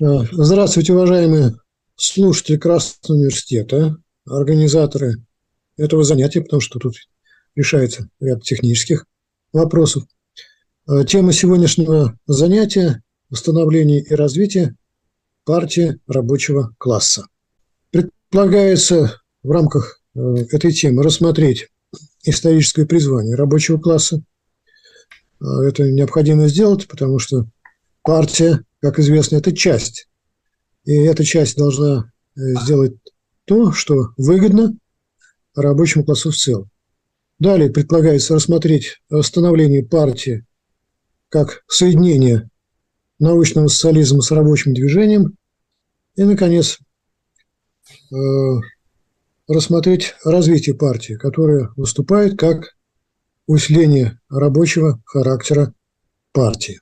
Э, здравствуйте, уважаемые слушатели Красного университета, организаторы этого занятия, потому что тут решается ряд технических вопросов. Э, тема сегодняшнего занятия – восстановление и развитие партии рабочего класса. Предполагается в рамках э, этой темы рассмотреть историческое призвание рабочего класса. Это необходимо сделать, потому что партия как известно, это часть. И эта часть должна э, сделать то, что выгодно рабочему классу в целом. Далее предполагается рассмотреть становление партии как соединение научного социализма с рабочим движением. И, наконец, э, рассмотреть развитие партии, которая выступает как усиление рабочего характера партии.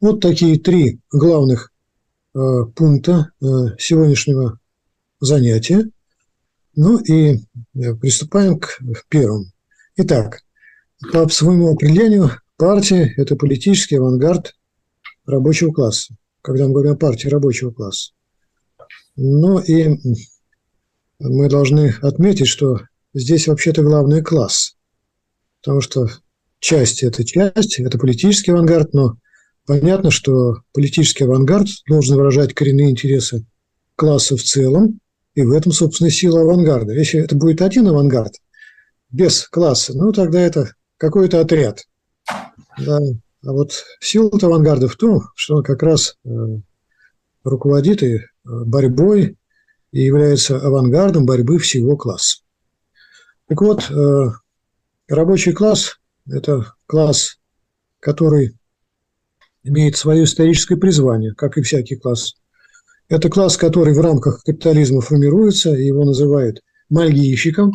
Вот такие три главных э, пункта э, сегодняшнего занятия. Ну и э, приступаем к первому. Итак, по своему определению, партия – это политический авангард рабочего класса, когда мы говорим о партии рабочего класса. Ну и мы должны отметить, что здесь вообще-то главный класс, потому что часть – это часть, это политический авангард, но Понятно, что политический авангард должен выражать коренные интересы класса в целом, и в этом, собственно, сила авангарда. Если это будет один авангард, без класса, ну, тогда это какой-то отряд. Да. А вот сила авангарда в том, что он как раз э, руководит и э, борьбой и является авангардом борьбы всего класса. Так вот, э, рабочий класс – это класс, который имеет свое историческое призвание, как и всякий класс. Это класс, который в рамках капитализма формируется, его называют магийщиком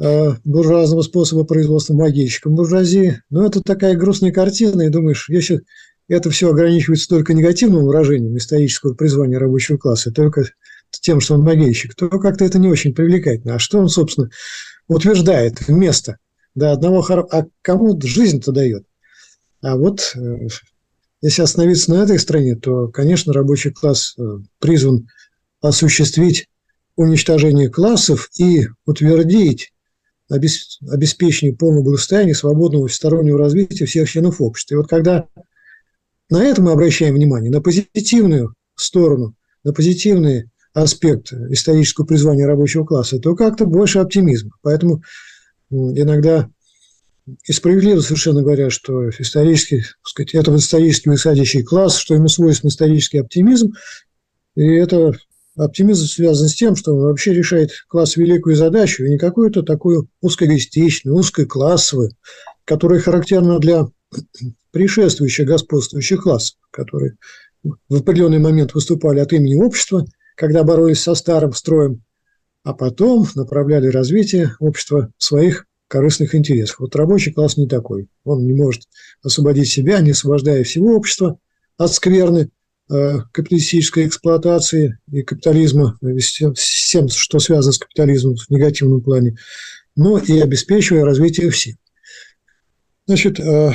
э, буржуазного способа производства, магийщиком буржуазии. Но это такая грустная картина, и думаешь, если это все ограничивается только негативным выражением исторического призвания рабочего класса, только тем, что он магейщик, то как-то это не очень привлекательно. А что он, собственно, утверждает вместо да, одного хор... А кому жизнь-то дает? А вот э, если остановиться на этой стране, то, конечно, рабочий класс э, призван осуществить уничтожение классов и утвердить обеспечение полного благосостояния, свободного всестороннего развития всех членов общества. И вот когда на это мы обращаем внимание, на позитивную сторону, на позитивный аспект исторического призвания рабочего класса, то как-то больше оптимизма. Поэтому иногда и справедливо совершенно говоря, что исторический, сказать, это исторически высадящий класс, что ему свойствен исторический оптимизм, и это оптимизм связан с тем, что он вообще решает класс великую задачу, и не какую-то такую узкогостичную, узкоклассовую, которая характерна для предшествующих господствующих классов, которые в определенный момент выступали от имени общества, когда боролись со старым строем, а потом направляли развитие общества своих корыстных интересов. Вот рабочий класс не такой. Он не может освободить себя, не освобождая всего общества от скверны э, капиталистической эксплуатации и капитализма, всем, что связано с капитализмом в негативном плане, но и обеспечивая развитие всех. Значит, э,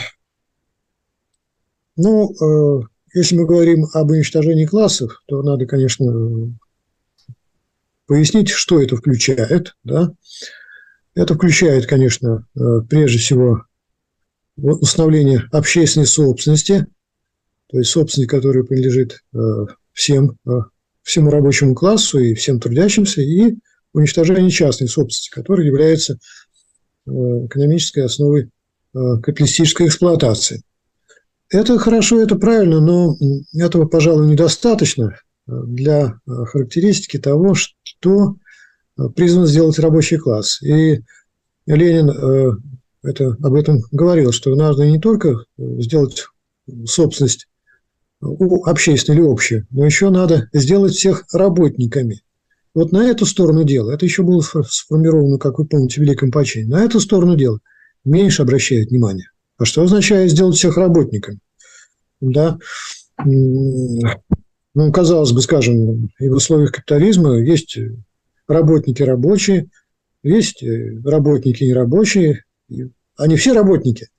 ну, э, если мы говорим об уничтожении классов, то надо, конечно, пояснить, что это включает, да, это включает, конечно, э, прежде всего установление общественной собственности, то есть собственность, которая принадлежит э, всем, э, всему рабочему классу и всем трудящимся, и уничтожение частной собственности, которая является экономической основой капиталистической эксплуатации. Это хорошо, это правильно, но этого, пожалуй, недостаточно для характеристики того, что призван сделать рабочий класс. И Ленин э, это, об этом говорил, что надо не только сделать собственность общественную или общую, но еще надо сделать всех работниками. Вот на эту сторону дела, это еще было сформировано, как вы помните, в Великом Почине, на эту сторону дела меньше обращают внимание. А что означает сделать всех работниками? Да, ну, казалось бы, скажем, и в условиях капитализма есть работники рабочие, есть э, работники нерабочие, они все работники.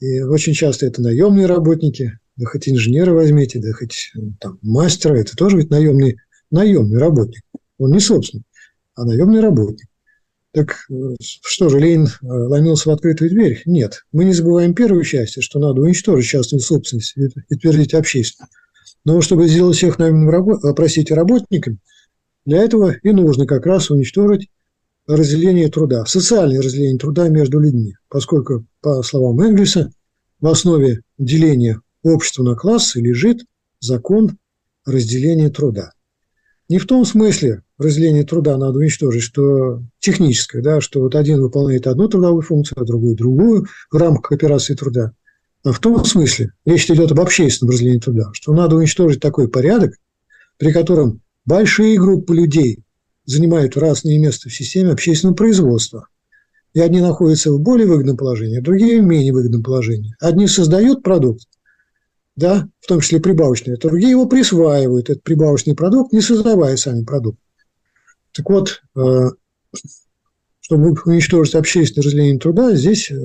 И очень часто это наемные работники, да хоть инженера возьмите, да хоть там, мастера, это тоже ведь наемный, наемный работник. Он не собственный, а наемный работник. Так э, что же, Ленин э, ломился в открытую дверь? Нет. Мы не забываем первую часть, что надо уничтожить частную собственность и твердить общественную. Но чтобы сделать всех наемными, э, простите, работниками, для этого и нужно как раз уничтожить разделение труда, социальное разделение труда между людьми, поскольку, по словам Энгельса, в основе деления общества на классы лежит закон разделения труда. Не в том смысле разделение труда надо уничтожить, что техническое, да, что вот один выполняет одну трудовую функцию, а другой другую в рамках операции труда. А в том смысле, речь идет об общественном разделении труда, что надо уничтожить такой порядок, при котором большие группы людей занимают разные места в системе общественного производства. И одни находятся в более выгодном положении, а другие в менее выгодном положении. Одни создают продукт, да, в том числе прибавочный, а другие его присваивают, этот прибавочный продукт, не создавая сами продукт. Так вот, э, чтобы уничтожить общественное разделение труда, здесь э,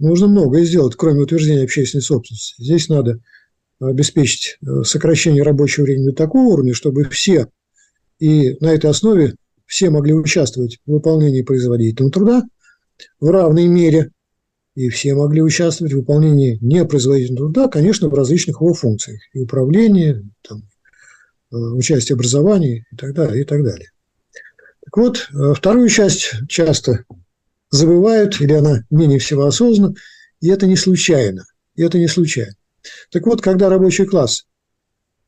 нужно многое сделать, кроме утверждения общественной собственности. Здесь надо обеспечить э, сокращение рабочего времени до такого уровня, чтобы все и на этой основе все могли участвовать в выполнении производительного труда в равной мере, и все могли участвовать в выполнении непроизводительного труда, конечно, в различных его функциях, и управление, там, э, участие в образовании и так далее, и так далее. Так вот, э, вторую часть часто забывают, или она менее всего осознанна, и это не случайно. И это не случайно. Так вот, когда рабочий класс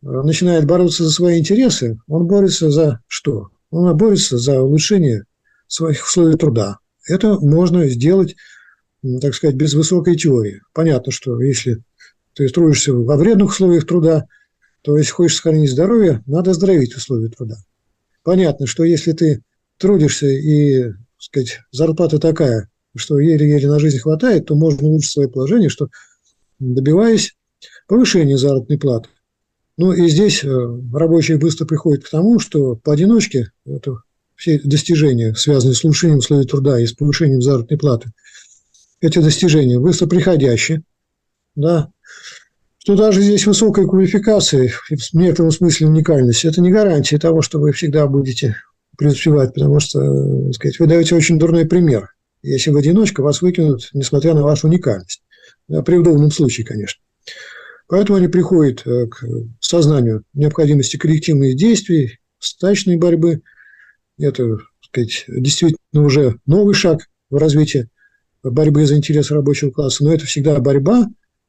начинает бороться за свои интересы, он борется за что? Он борется за улучшение своих условий труда. Это можно сделать, так сказать, без высокой теории. Понятно, что если ты трудишься во вредных условиях труда, то если хочешь сохранить здоровье, надо оздоровить условия труда. Понятно, что если ты трудишься и, так сказать, зарплата такая, что еле-еле на жизнь хватает, то можно улучшить свое положение, что добиваясь повышения заработной платы. Ну и здесь э, рабочие быстро приходят к тому, что поодиночке это все достижения, связанные с улучшением условий труда и с повышением заработной платы, эти достижения быстро приходящие, да, что даже здесь высокая квалификация, в некотором смысле уникальность, это не гарантия того, что вы всегда будете преуспевать, потому что, э, так сказать, вы даете очень дурной пример. Если в одиночку вас выкинут, несмотря на вашу уникальность. При удобном случае, конечно. Поэтому они приходят э, к сознанию необходимости коллективных действий, стачной борьбы. Это, так сказать, действительно уже новый шаг в развитии борьбы за интерес рабочего класса, но это всегда борьба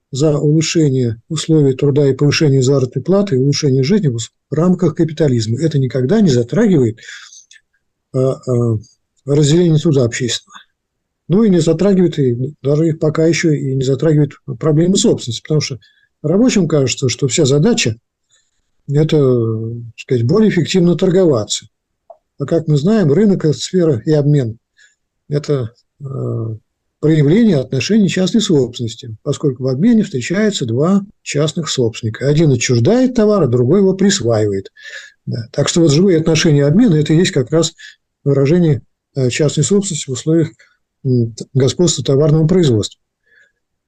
за улучшение условий труда и повышение заработной платы и улучшение жизни в рамках капитализма. Это никогда не затрагивает а, а, разделение труда общественного. Ну и не затрагивает, и даже пока еще и не затрагивает проблемы собственности, потому что Рабочим кажется, что вся задача – это, так сказать, более эффективно торговаться. А как мы знаем, рынок – сфера и обмен – это э, проявление отношений частной собственности, поскольку в обмене встречаются два частных собственника. Один отчуждает товар, а другой его присваивает. Да. Так что вот живые отношения обмена – это и есть как раз выражение э, частной собственности в условиях господства товарного производства.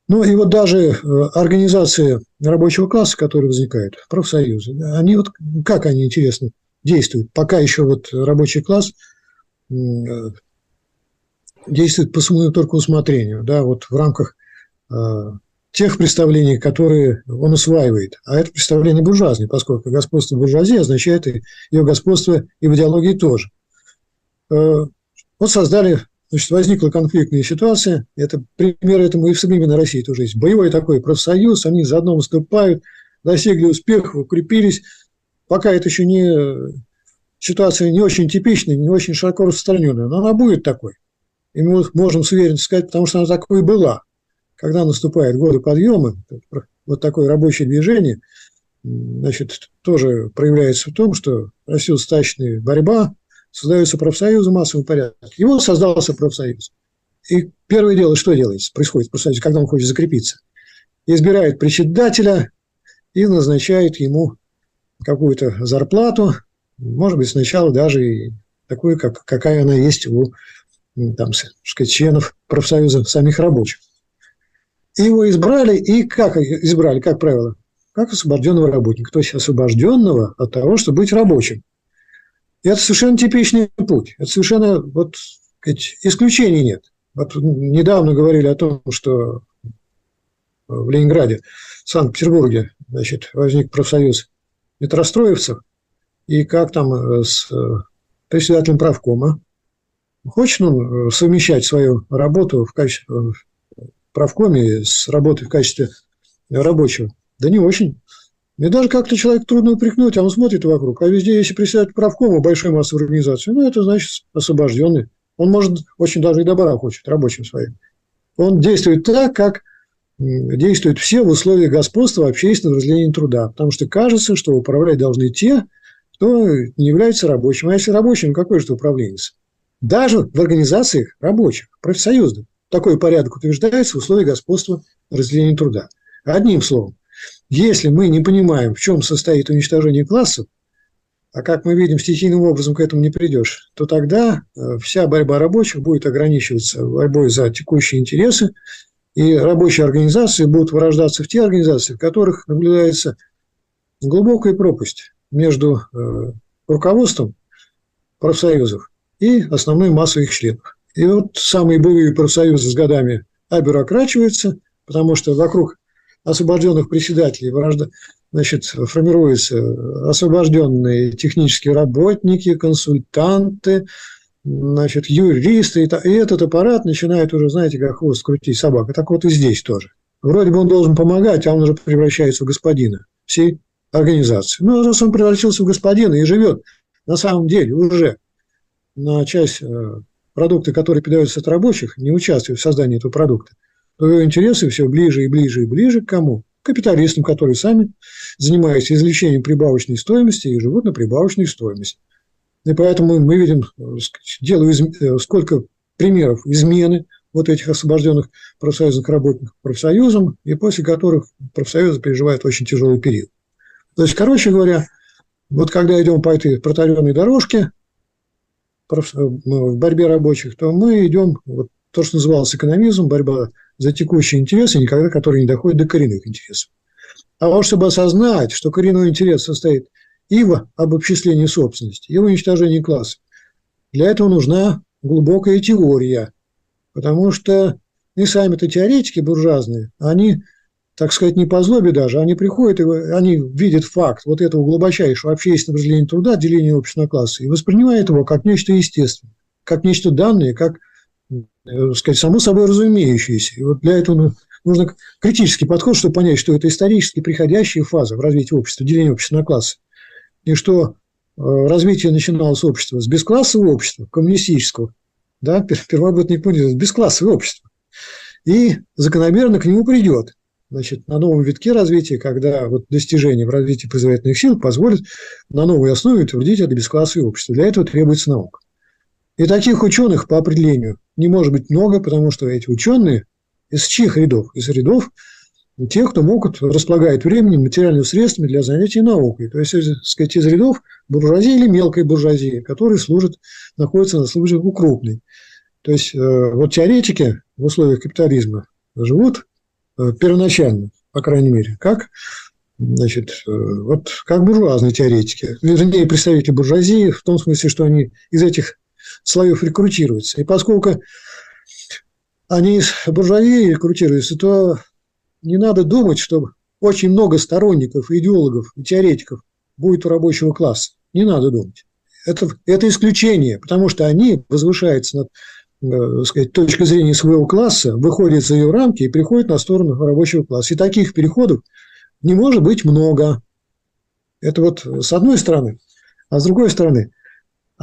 Ну и вот даже э, организации рабочего класса, которые возникают, профсоюзы, они вот как они, интересно, действуют? Пока еще вот рабочий класс э, действует по своему только усмотрению, да, вот в рамках э, тех представлений, которые он усваивает. А это представление буржуазное, поскольку господство буржуазии означает ее господство и в идеологии тоже. Вот создали Значит, возникла конфликтная ситуация. Это пример этому и в современной России тоже есть. Боевой такой профсоюз, они заодно выступают, достигли успеха, укрепились. Пока это еще не ситуация не очень типичная, не очень широко распространенная, но она будет такой. И мы можем с уверенностью сказать, потому что она такой и была. Когда наступают годы подъема, вот такое рабочее движение, значит, тоже проявляется в том, что растет стачная борьба, создается профсоюз в массовом порядке. Его создался профсоюз. И первое дело, что делается, происходит в профсоюзе, когда он хочет закрепиться? Избирает председателя и назначает ему какую-то зарплату, может быть, сначала даже и такую, как, какая она есть у там, сказать, членов профсоюза самих рабочих. Его избрали, и как избрали, как правило? как освобожденного работника, то есть освобожденного от того, чтобы быть рабочим. И это совершенно типичный путь. Это совершенно вот, исключений нет. Вот недавно говорили о том, что в Ленинграде, в Санкт-Петербурге, значит, возник профсоюз метростроевцев, и как там э, с э, председателем правкома. Хочет он э, совмещать свою работу в качестве правкоме с работой в качестве рабочего? Да не очень. Мне даже как-то человек трудно упрекнуть, а он смотрит вокруг. А везде, если председатель правкома большой массовой организации, ну, это значит освобожденный. Он, может, очень даже и добра хочет рабочим своим. Он действует так, как действуют все в условиях господства общественного разделения труда. Потому что кажется, что управлять должны те, кто не является рабочим. А если рабочим, ну какой же это управленец? Даже в организациях рабочих, профсоюзных, такой порядок утверждается в условиях господства разделения труда. Одним словом, если мы не понимаем, в чем состоит уничтожение классов, а как мы видим, стихийным образом к этому не придешь, то тогда э, вся борьба рабочих будет ограничиваться борьбой за текущие интересы, и рабочие организации будут вырождаться в те организации, в которых наблюдается глубокая пропасть между э, руководством профсоюзов и основной массой их членов. И вот самые боевые профсоюзы с годами обюрокрачиваются, потому что вокруг освобожденных председателей значит, формируются освобожденные технические работники, консультанты, значит, юристы, и этот аппарат начинает уже, знаете, как хвост крутить собака. Так вот и здесь тоже. Вроде бы он должен помогать, а он уже превращается в господина всей организации. Ну, а раз он превратился в господина и живет на самом деле уже на часть э, продукта, которые питаются от рабочих, не участвуя в создании этого продукта, его интересы все ближе и ближе и ближе к кому? К капиталистам, которые сами занимаются извлечением прибавочной стоимости и живут на прибавочной стоимости. И поэтому мы видим, э, делаю э, сколько примеров измены вот этих освобожденных профсоюзных работников профсоюзам, и после которых профсоюзы переживают очень тяжелый период. То есть, короче говоря, вот когда идем по этой протаренной дорожке э, в борьбе рабочих, то мы идем, вот то, что называлось экономизм, борьба за текущие интересы, никогда которые не доходят до коренных интересов. А вот чтобы осознать, что коренной интерес состоит и в обобществлении собственности, и в уничтожении класса, для этого нужна глубокая теория, потому что и сами-то теоретики буржуазные, они так сказать, не по злобе даже, они приходят, и они видят факт вот этого глубочайшего общественного разделения труда, деления общества на классы, и воспринимают его как нечто естественное, как нечто данное, как, сказать, само собой разумеющееся. И вот для этого нужно критический подход, чтобы понять, что это исторически приходящая фаза в развитии общества, деление общества на классы. И что э, развитие начиналось общества с бесклассового общества, коммунистического, да, первобытный пункт, бесклассовое общество. И закономерно к нему придет значит, на новом витке развития, когда вот достижения в развитии производительных сил позволят на новой основе утвердить это бесклассовое общество. Для этого требуется наука. И таких ученых по определению не может быть много, потому что эти ученые из чьих рядов? Из рядов тех, кто могут, располагает временем, материальными средствами для занятий наукой. То есть, так сказать, из рядов буржуазии или мелкой буржуазии, которые служат, находятся на службе у крупной. То есть, э, вот теоретики в условиях капитализма живут Э, первоначально, по крайней мере, как значит, э, вот как буржуазные теоретики, вернее, представители буржуазии, в том смысле, что они из этих слоев рекрутируются. И поскольку они из буржуазии рекрутируются, то не надо думать, что очень много сторонников, идеологов и теоретиков будет у рабочего класса. Не надо думать. Это, это исключение, потому что они возвышаются над Э, сказать, точка зрения своего класса выходит за ее рамки и приходит на сторону рабочего класса. И таких переходов не может быть много. Это вот с одной стороны. А с другой стороны,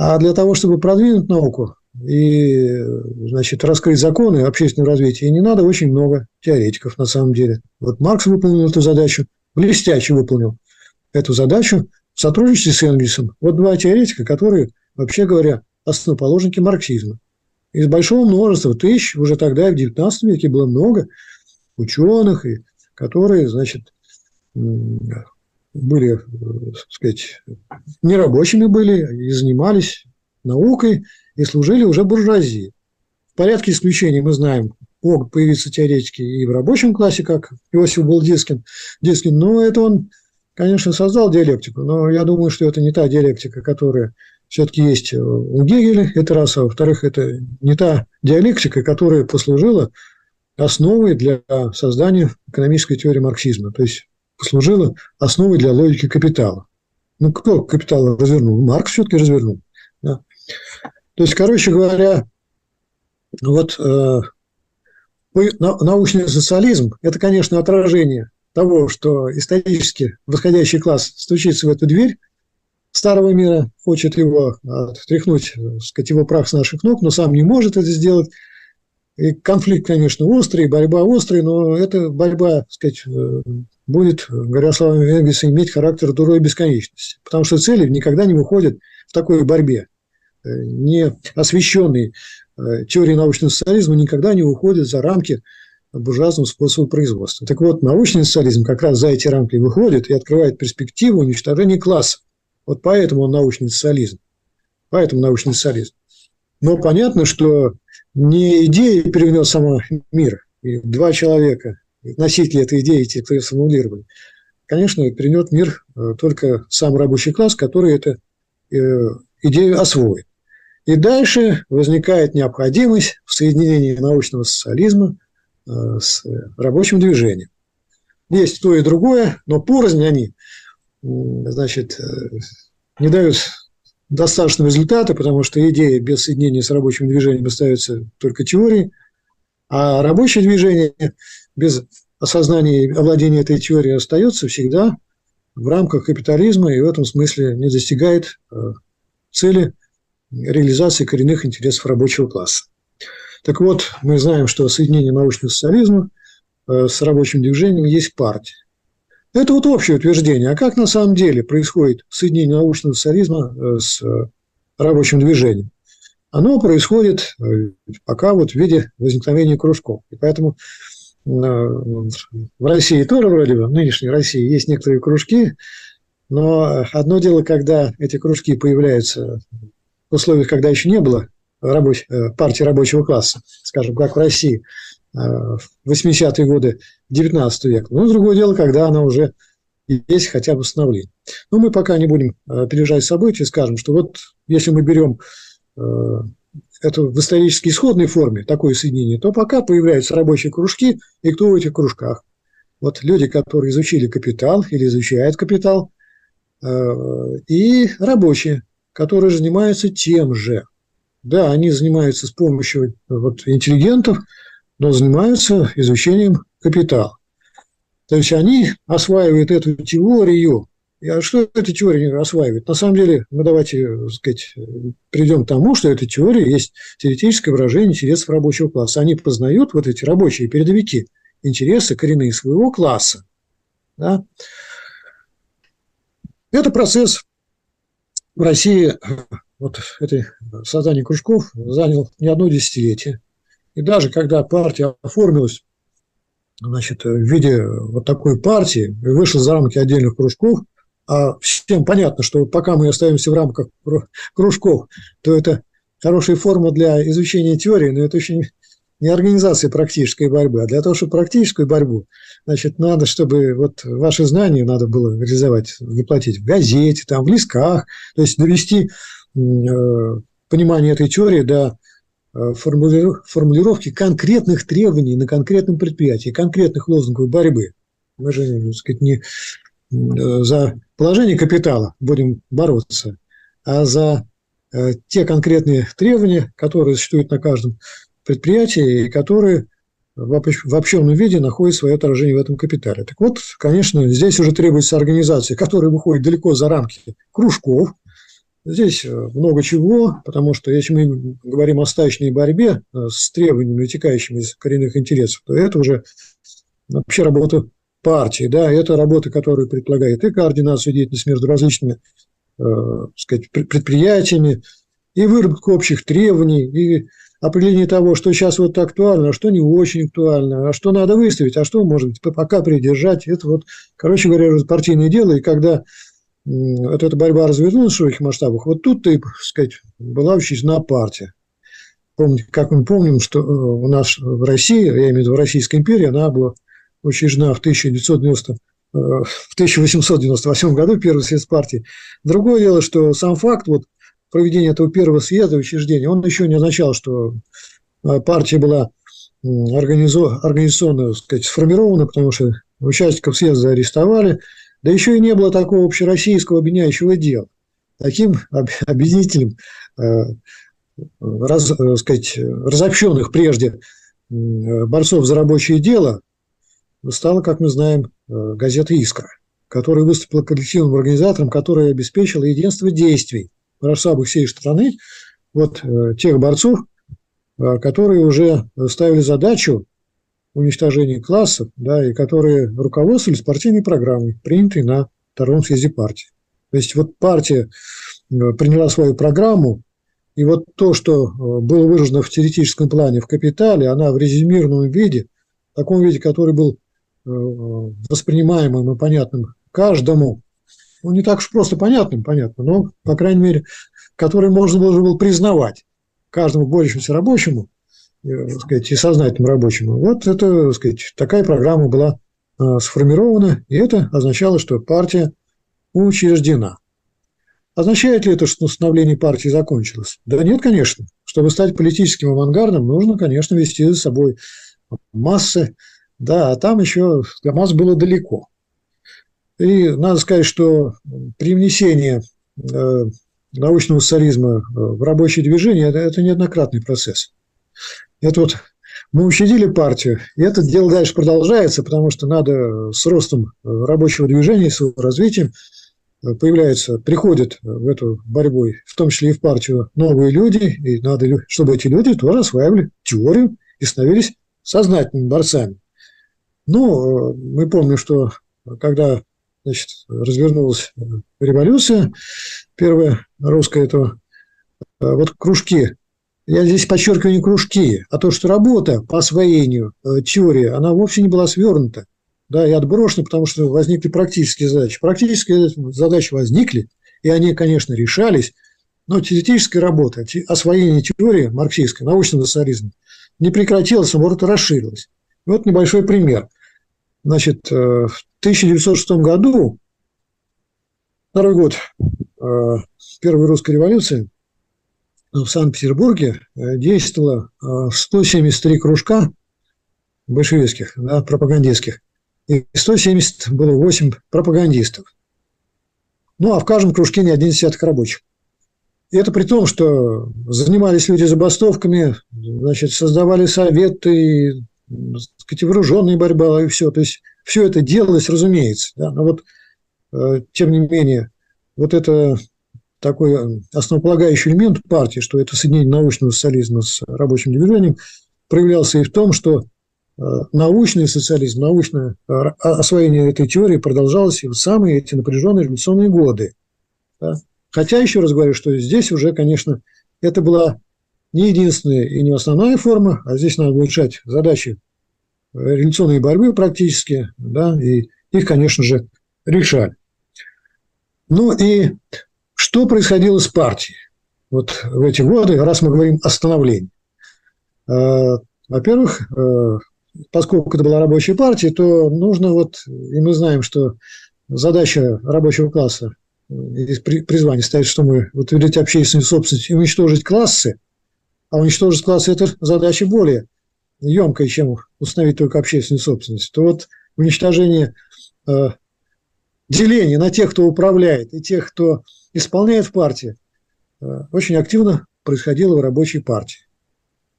а для того, чтобы продвинуть науку и значит, раскрыть законы общественного развития, не надо очень много теоретиков на самом деле. Вот Маркс выполнил эту задачу, блестяще выполнил эту задачу в сотрудничестве с Энгельсом. Вот два теоретика, которые, вообще говоря, основоположники марксизма из большого множества тысяч, уже тогда, в XIX веке, было много ученых, и, которые, значит, были, так сказать, нерабочими были и занимались наукой и служили уже буржуазии. В порядке исключений мы знаем могут появиться теоретики и в рабочем классе, как Иосиф был Дицген. Дицген, но это он, конечно, создал диалектику, но я думаю, что это не та диалектика, которая все-таки есть у Гегеля, это раз, а во-вторых, это не та диалектика, которая послужила основой для создания экономической теории марксизма, то есть послужила основой для логики капитала. Ну, кто капитал развернул? Маркс все-таки развернул. Да. То есть, короче говоря, вот э, научный социализм – это, конечно, отражение того, что исторически восходящий класс стучится в эту дверь старого мира, хочет его отряхнуть, сказать, его прах с наших ног, но сам не может это сделать. И конфликт, конечно, острый, борьба острая, но эта борьба, сказать, э, будет, говоря словами Энгельса, иметь характер дурой бесконечности. Потому что цели никогда не выходят в такой борьбе. Э, не освещенный э, теорией научного социализма никогда не выходит за рамки буржуазного способа производства. Так вот, научный социализм как раз за эти рамки выходит и открывает перспективу уничтожения класса. Вот поэтому он научный социализм. Поэтому научный социализм. Но понятно, что не идея перевернет сама мир. И два человека, носители этой идеи, те, кто ее сформулировали, конечно, перевернет мир э, только сам рабочий класс, который эту э, идею освоит. И дальше возникает необходимость в соединении научного социализма э, с рабочим движением. Есть то и другое, но порознь они, значит, не дают достаточного результата, потому что идея без соединения с рабочим движением остается только теорией, а рабочее движение без осознания овладения этой теорией остается всегда в рамках капитализма и в этом смысле не достигает э, цели реализации коренных интересов рабочего класса. Так вот, мы знаем, что соединение научного социализма э, с рабочим движением есть партия. Это вот общее утверждение. А как на самом деле происходит соединение научного социализма э, с рабочим движением? Оно происходит пока вот в виде возникновения кружков. И поэтому в России тоже вроде бы, в нынешней России есть некоторые кружки, но одно дело, когда эти кружки появляются в условиях, когда еще не было рабоч... партии рабочего класса, скажем, как в России – в 80-е годы 19 века. Но другое дело, когда она уже есть хотя бы становление. Но мы пока не будем э, переезжать события, скажем, что вот если мы берем э, это в исторически исходной форме, такое соединение, то пока появляются рабочие кружки, и кто в этих кружках? Вот люди, которые изучили капитал или изучают капитал, э, и рабочие, которые занимаются тем же. Да, они занимаются с помощью вот, интеллигентов – но занимаются изучением капитала. То есть они осваивают эту теорию. А что эта теория осваивает? На самом деле, мы давайте так сказать, придем к тому, что эта теория есть теоретическое выражение интересов рабочего класса. Они познают, вот эти рабочие передовики, интересы коренные своего класса. Да? Это процесс в России, вот это создание кружков занял не одно десятилетие. И даже когда партия оформилась значит, в виде вот такой партии и вышла за рамки отдельных кружков, всем понятно, что пока мы остаемся в рамках кружков, то это хорошая форма для изучения теории, но это еще не организация практической борьбы. А для того, чтобы практическую борьбу, значит, надо, чтобы вот ваши знания надо было реализовать, воплотить в газете, там, в листках, то есть довести э, понимание этой теории до Э, формулировки конкретных требований на конкретном предприятии, конкретных лозунгов борьбы. Мы же, так сказать, не э, за положение капитала будем бороться, а за э, те конкретные требования, которые существуют на каждом предприятии и которые в общем виде находят свое отражение в этом капитале. Так вот, конечно, здесь уже требуется организация, которая выходит далеко за рамки кружков, Здесь э, много чего, потому что если мы говорим о стачной борьбе э, с требованиями, вытекающими из коренных интересов, то это уже вообще работа партии, да, это работа, которая предполагает и координацию деятельности между различными э, сказать, предприятиями, и выработку общих требований, и определение того, что сейчас вот актуально, а что не очень актуально, а что надо выставить, а что, может быть, пока придержать. Это вот, короче говоря, партийное дело, и когда вот эта борьба развернулась в широких масштабах, вот тут-то, так сказать, была учреждена партия. помните, как мы помним, что у нас в России, я имею в виду в Российской империи, она была учреждена в 1990 в 1898 году, первый съезд партии. Другое дело, что сам факт вот, проведения этого первого съезда учреждения, он еще не означал, что партия была организационно сказать, сформирована, потому что участников съезда арестовали, да еще и не было такого общероссийского объединяющего дела. Таким объединителем э, раз, э, сказать, разобщенных прежде борцов за рабочее дело стала, как мы знаем, э, газета «Искра», которая выступила коллективным организатором, которая обеспечила единство действий в масштабах всей страны вот тех борцов, которые уже ставили задачу уничтожения классов, да, и которые руководствовались партийной программой, принятой на втором съезде партии. То есть вот партия э, приняла свою программу, и вот то, что э, было выражено в теоретическом плане в капитале, она в резюмированном виде, в таком виде, который был э, воспринимаемым и понятным каждому, ну, не так уж просто понятным, понятно, но, по крайней мере, который можно было, было признавать каждому борющемуся рабочему, так сказать, и сознательному рабочему. Вот это, так сказать, такая программа была сформирована, и это означало, что партия учреждена. Означает ли это, что становление партии закончилось? Да нет, конечно. Чтобы стать политическим авангардом, нужно, конечно, вести за собой массы. Да, а там еще масс было далеко. И надо сказать, что при внесении э, научного социализма в рабочее движение это, неоднократный процесс. Это вот мы учредили партию, и это дело дальше продолжается, потому что надо с ростом рабочего движения, с его развитием – появляются, приходят в эту борьбу, в том числе и в партию, новые люди, и надо, чтобы эти люди тоже осваивали теорию и становились сознательными борцами. Ну, мы помним, что когда значит, развернулась революция, первая русская, то вот кружки, я здесь подчеркиваю не кружки, а то, что работа по освоению э, теории, она вовсе не была свернута да, и отброшены, потому что возникли практические задачи. Практические задачи возникли, и они, конечно, решались, но теоретическая работа, освоение теории марксистской, научного социализма не прекратилась, наоборот, расширилась. Вот небольшой пример. Значит, э, в 1906 году, второй год э, Первой русской революции, в Санкт-Петербурге э, действовало 173 кружка большевистских, да, пропагандистских и 170 было 8 пропагандистов. Ну, а в каждом кружке не один десяток рабочих. И это при том, что занимались люди забастовками, значит, создавали советы, сказать, вооруженная борьба и все. То есть все это делалось, разумеется. Да? Но вот, э, тем не менее, вот это такой основополагающий элемент партии, что это соединение научного социализма с рабочим движением, проявлялся и в том, что Э, научный социализм, научное э, освоение этой теории продолжалось и в самые эти напряженные революционные годы. Да? Хотя, еще раз говорю, что здесь уже, конечно, это была не единственная и не основная форма, а здесь надо улучшать задачи э, революционной борьбы практически, да, и их, конечно же, решали. Ну и что происходило с партией вот в эти годы, раз мы говорим о становлении? Во-первых, поскольку это была рабочая партия, то нужно вот, и мы знаем, что задача рабочего класса из призвания стоит, что мы утвердить общественную собственность и уничтожить классы, а уничтожить классы – это задача более емкая, чем установить только общественную собственность, то вот уничтожение э, деление на тех, кто управляет, и тех, кто исполняет в партии, э, очень активно происходило в рабочей партии,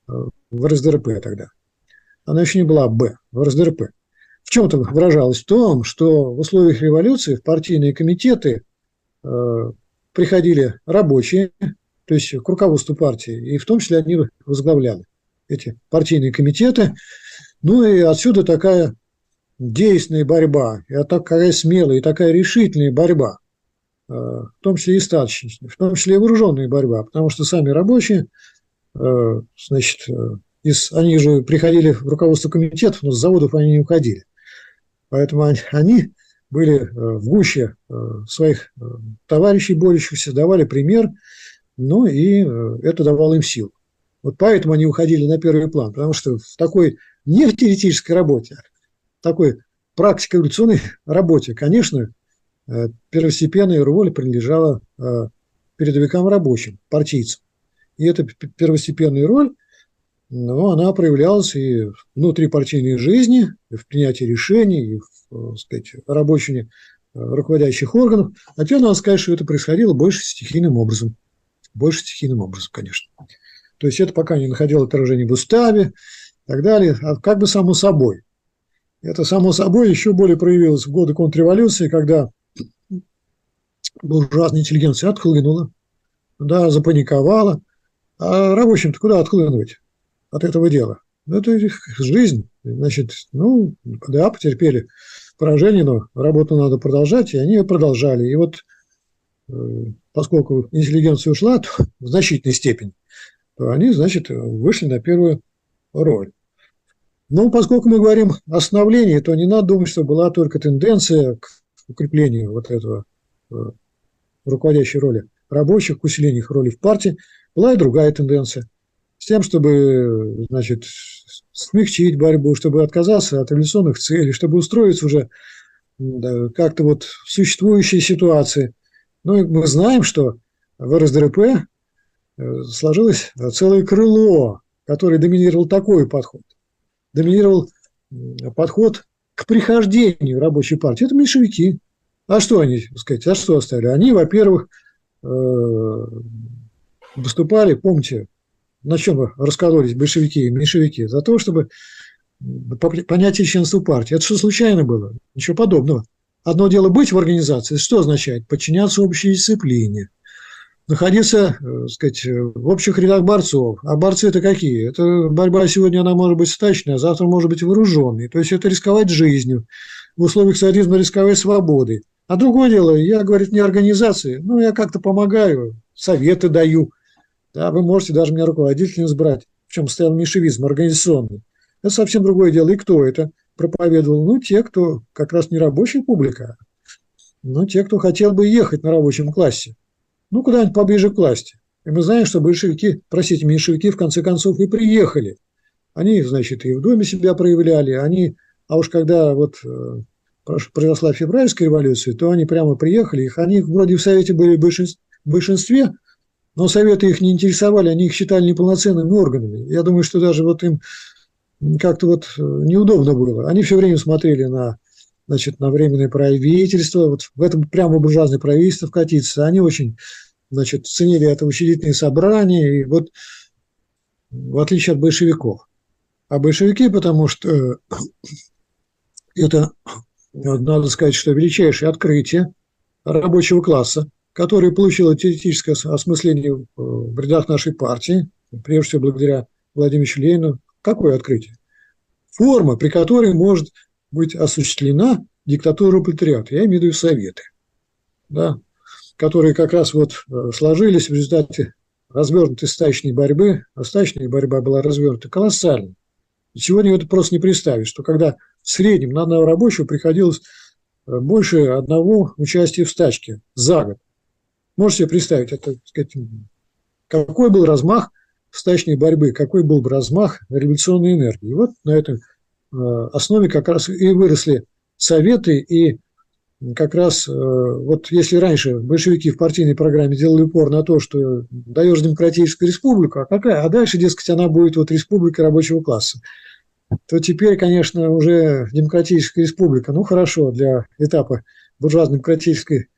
э, в РСДРП тогда – она еще не была Б, в РСДРП. В чем это выражалось? В том, что в условиях революции в партийные комитеты э, приходили рабочие, то есть к руководству партии, и в том числе они возглавляли эти партийные комитеты. Ну и отсюда такая действенная борьба, и такая смелая, и такая решительная борьба, э, в том числе и статочная, в том числе и вооруженная борьба, потому что сами рабочие, э, значит, э, из, они же приходили в руководство комитетов, но с заводов они не уходили. Поэтому они, они были в гуще своих товарищей борющихся, давали пример, ну и это давало им силу. Вот поэтому они уходили на первый план, потому что в такой не в теоретической работе, а в такой практико-эволюционной работе, конечно, э, первостепенная роль принадлежала э, передовикам рабочим, партийцам. И эта первостепенная роль, ну, она проявлялась и внутри партийной жизни, и в принятии решений, и в, сказать, рабочей руководящих органов. А теперь надо сказать, что это происходило больше стихийным образом. Больше стихийным образом, конечно. То есть это пока не находило отражения в уставе и так далее, а как бы само собой. Это само собой еще более проявилось в годы контрреволюции, когда буржуазная интеллигенция отхлынула, да, запаниковала. А рабочим-то куда отхлынуть от этого дела? Ну, это их жизнь. Значит, ну, да, потерпели поражение, но работу надо продолжать, и они ее продолжали. И вот поскольку интеллигенция ушла то, в значительной степени, то они, значит, вышли на первую роль. Но поскольку мы говорим о становлении, то не надо думать, что была только тенденция к укреплению вот этого э, руководящей роли рабочих, к усилению их роли в партии. Была и другая тенденция. С тем, чтобы, значит, смягчить борьбу, чтобы отказаться от революционных целей, чтобы устроиться уже да, как-то вот в существующей ситуации. Ну, и мы знаем, что в РСДРП э, сложилось целое крыло, которое доминировал такой подход. Доминировал подход к прихождению рабочей партии. Это меньшевики. А что они, сказать, а что оставили? Они, во-первых, э, выступали, помните, на чем раскололись большевики и меньшевики? За то, чтобы понятие членства партии. Это что случайно было? Ничего подобного. Одно дело быть в организации, что означает? Подчиняться общей дисциплине, находиться, так э, сказать, в общих рядах борцов. А борцы это какие? Это борьба сегодня, она может быть стачная, а завтра может быть вооруженной. То есть это рисковать жизнью, в условиях социализма рисковать свободой. А другое дело, я, говорит, не организации, ну, я как-то помогаю, советы даю. Да, вы можете даже меня руководителем избрать, в чем стоял меньшевизм организационный. Это совсем другое дело. И кто это проповедовал? Ну, те, кто как раз не рабочая публика, но те, кто хотел бы ехать на рабочем классе. Ну, куда-нибудь поближе к власти. И мы знаем, что большевики, простите, меньшевики в конце концов и приехали. Они, значит, и в доме себя проявляли, они, а уж когда вот э, произошла февральская революция, то они прямо приехали, их, они вроде в Совете были в большинстве, но Советы их не интересовали, они их считали неполноценными органами. Я думаю, что даже вот им как-то вот э, неудобно было. Они все время смотрели на, значит, на временное правительство, вот в этом прямо буржуазное правительство вкатиться. Они очень, значит, ценили это учредительные собрания, и вот в отличие от большевиков. А большевики, потому что э, это, надо сказать, что величайшее открытие рабочего класса, которое получило теоретическое осмысление в рядах нашей партии, прежде всего благодаря Владимиру Ленину, Какое открытие? Форма, при которой может быть осуществлена диктатура пролетариата. Я имею в виду Советы, да, которые как раз вот э, сложились в результате развернутой стачной борьбы, а стачная борьба была развернута колоссально. сегодня это просто не представить, что когда в среднем на одного рабочего приходилось э, больше одного участия в стачке за год. Можете себе представить, это, сказать, какой был размах стачной борьбы, какой был бы размах революционной энергии. Вот на этой э, основе как раз и выросли советы, и как раз э, вот если раньше большевики в партийной программе делали упор на то, что даешь демократическую республику, а какая, а дальше, дескать, она будет вот республика рабочего класса, то теперь, конечно, уже демократическая республика, ну хорошо, для этапа буржуазно-демократической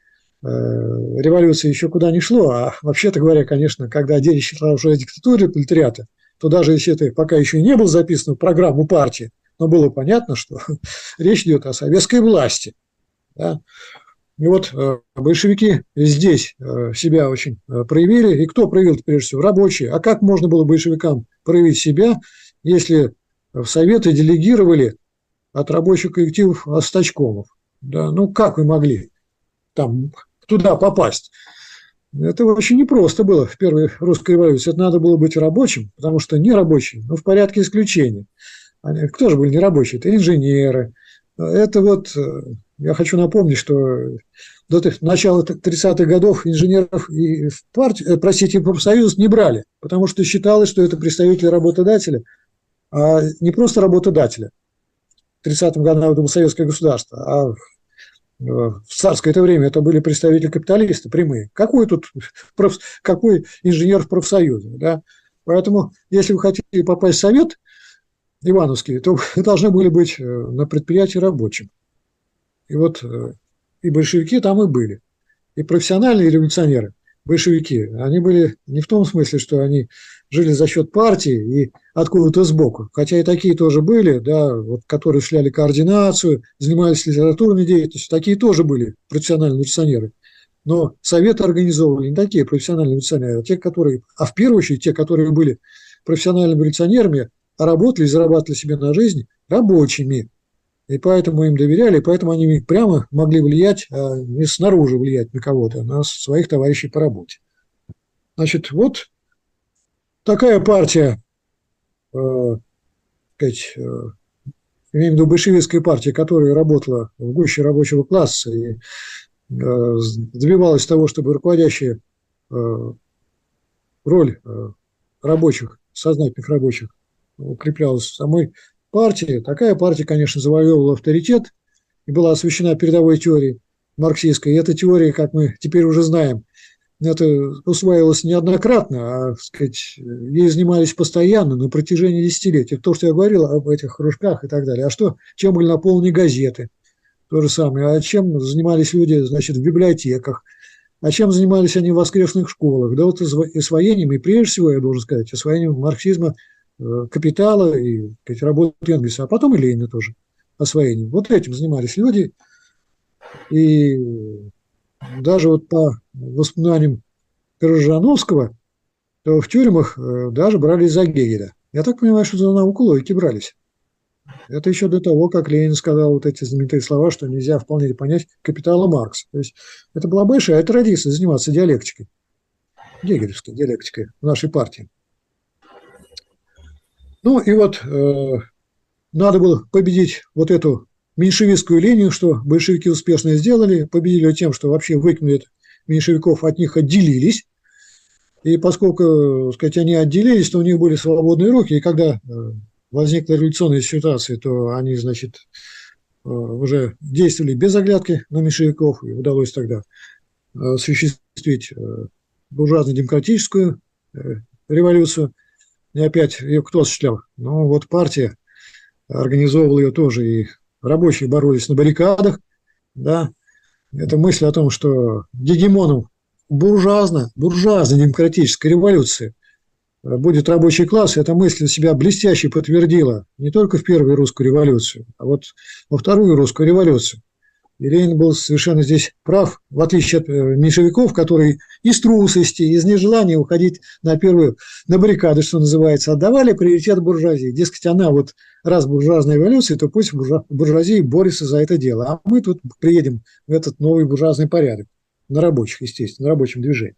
Э, революции еще куда не шло, а вообще-то говоря, конечно, когда шла уже о диктатуре пролетариата, то даже если это пока еще не было записано в программу партии, но было понятно, что речь идет о советской власти. Да? И вот э, большевики здесь э, себя очень проявили. И кто проявил, прежде всего, рабочие. А как можно было большевикам проявить себя, если в Советы делегировали от рабочих коллективов остачкомов? Да, ну как вы могли там туда попасть. Это очень непросто было в первой русской революции. Это надо было быть рабочим, потому что не рабочий, но в порядке исключения. Кто же были не рабочие? Это инженеры, это вот э, я хочу напомнить, что до начала 30-х годов инженеров и в партию, э, простите, профсоюз не брали, потому что считалось, что это представители работодателя, а не просто работодателя. В 30-м году это было советское государство, а в царское это время это были представители капиталисты прямые. Какой тут проф, какой инженер в профсоюзе? Да? Поэтому, если вы хотите попасть в совет Ивановский, то вы должны были быть э, на предприятии рабочим. И вот и большевики там и были. И профессиональные революционеры, большевики, они были не в том смысле, что они жили за счет партии и откуда-то сбоку, хотя и такие тоже были, да, вот, которые шляли координацию, занимались литературной деятельностью, такие тоже были профессиональные революционеры. Но советы организовывали не такие профессиональные революционеры, а те, которые, а в первую очередь те, которые были профессиональными революционерами, а работали и зарабатывали себе на жизнь рабочими, и поэтому им доверяли, и поэтому они прямо могли влиять, а не снаружи влиять на кого-то, а на своих товарищей по работе. Значит, вот такая партия, э, сказать, э, в виду большевистская партия, которая работала в гуще рабочего класса и э, добивалась того, чтобы руководящая э, роль э, рабочих, сознательных рабочих укреплялась в самой партии. Такая партия, конечно, завоевывала авторитет и была освещена передовой теорией марксистской. И эта теория, как мы теперь уже знаем, это усваивалось неоднократно, а сказать, ей занимались постоянно на протяжении десятилетий. То, что я говорил об этих кружках и так далее. А что, чем были наполнены газеты? То же самое. А чем занимались люди, значит, в библиотеках? А чем занимались они в воскресных школах? Да вот освоением, и прежде всего, я должен сказать, освоением марксизма Э, капитала и сказать, работы Энгельса, а потом и Ленина тоже освоением. Вот этим занимались люди. И даже вот по воспоминаниям Крыжановского, то в тюрьмах э, даже брались за Гегеля. Я так понимаю, что за науку логики брались. Это еще до того, как Ленин сказал вот эти знаменитые слова, что нельзя вполне понять капитала Маркса. То есть это была большая традиция заниматься диалектикой, гегелевской диалектикой в нашей партии. Ну и вот э, надо было победить вот эту меньшевистскую линию, что большевики успешно сделали, победили тем, что вообще выкинули меньшевиков, от них отделились. И поскольку, сказать, они отделились, то у них были свободные руки, и когда э, возникла революционная ситуация, то они, значит, э, уже действовали без оглядки на меньшевиков, и удалось тогда э, осуществить буржуазно-демократическую революцию – и опять ее кто осуществлял? Ну, вот партия организовывала ее тоже, и рабочие боролись на баррикадах, да. Это мысль о том, что гегемоном буржуазно, буржуазной демократической революции будет рабочий класс, эта мысль себя блестяще подтвердила не только в первую русскую революцию, а вот во вторую русскую революцию. И Ленин был совершенно здесь прав, в отличие от э, меньшевиков, которые из трусости, из нежелания уходить на первую, на баррикады, что называется, отдавали приоритет буржуазии. Дескать, она вот раз буржуазная революция, то пусть буржуазия борется за это дело. А мы тут приедем в этот новый буржуазный порядок. На рабочих, естественно, на рабочем движении.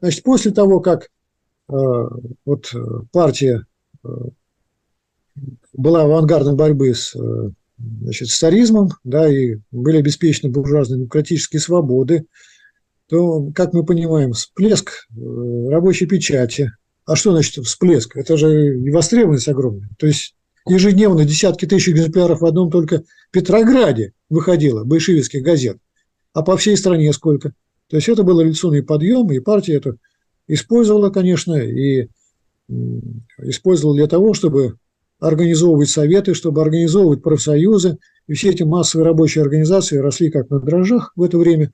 Значит, после того, как э, вот э, партия э, была авангардом борьбы с э, значит, с царизмом, да, и были обеспечены буржуазные демократические свободы, то, как мы понимаем, всплеск э, рабочей печати. А что значит всплеск? Это же и востребованность огромная. То есть ежедневно десятки тысяч экземпляров в одном только Петрограде выходило большевистских газет. А по всей стране сколько? То есть это был революционный подъем, и партия это использовала, конечно, и использовала для того, чтобы организовывать советы, чтобы организовывать профсоюзы. И все эти массовые рабочие организации росли как на дрожжах в это время.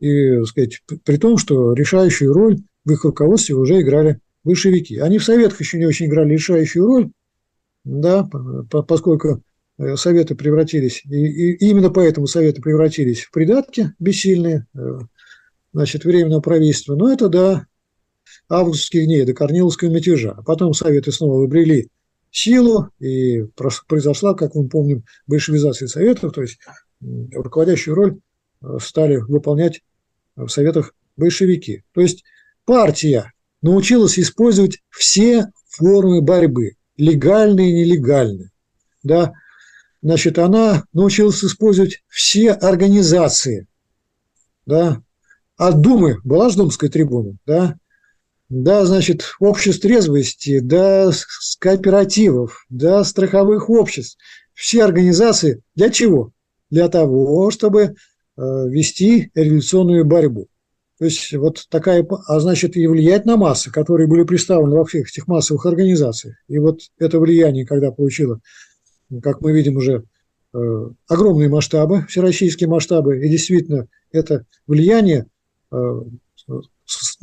И, так сказать, при том, что решающую роль в их руководстве уже играли большевики. Они в советах еще не очень играли решающую роль, да, поскольку э, советы превратились, и, и именно поэтому советы превратились в придатки бессильные, э, значит, временного правительства. Но это, да, августовских дней, до Корниловского мятежа. Потом советы снова выбрели силу, и произошла, как мы помним, большевизация Советов, то есть руководящую роль э, стали выполнять в Советах большевики. То есть партия научилась использовать все формы борьбы, легальные и нелегальные. Да? значит, она научилась использовать все организации, да, от Думы, была же Думская трибуна, да, да, значит, обществ трезвости, до кооперативов, до страховых обществ. Все организации для чего? Для того, чтобы э, вести революционную борьбу. То есть вот такая, а значит и влиять на массы, которые были представлены во всех этих массовых организациях. И вот это влияние, когда получило, как мы видим уже, э, огромные масштабы, всероссийские масштабы, и действительно это влияние э,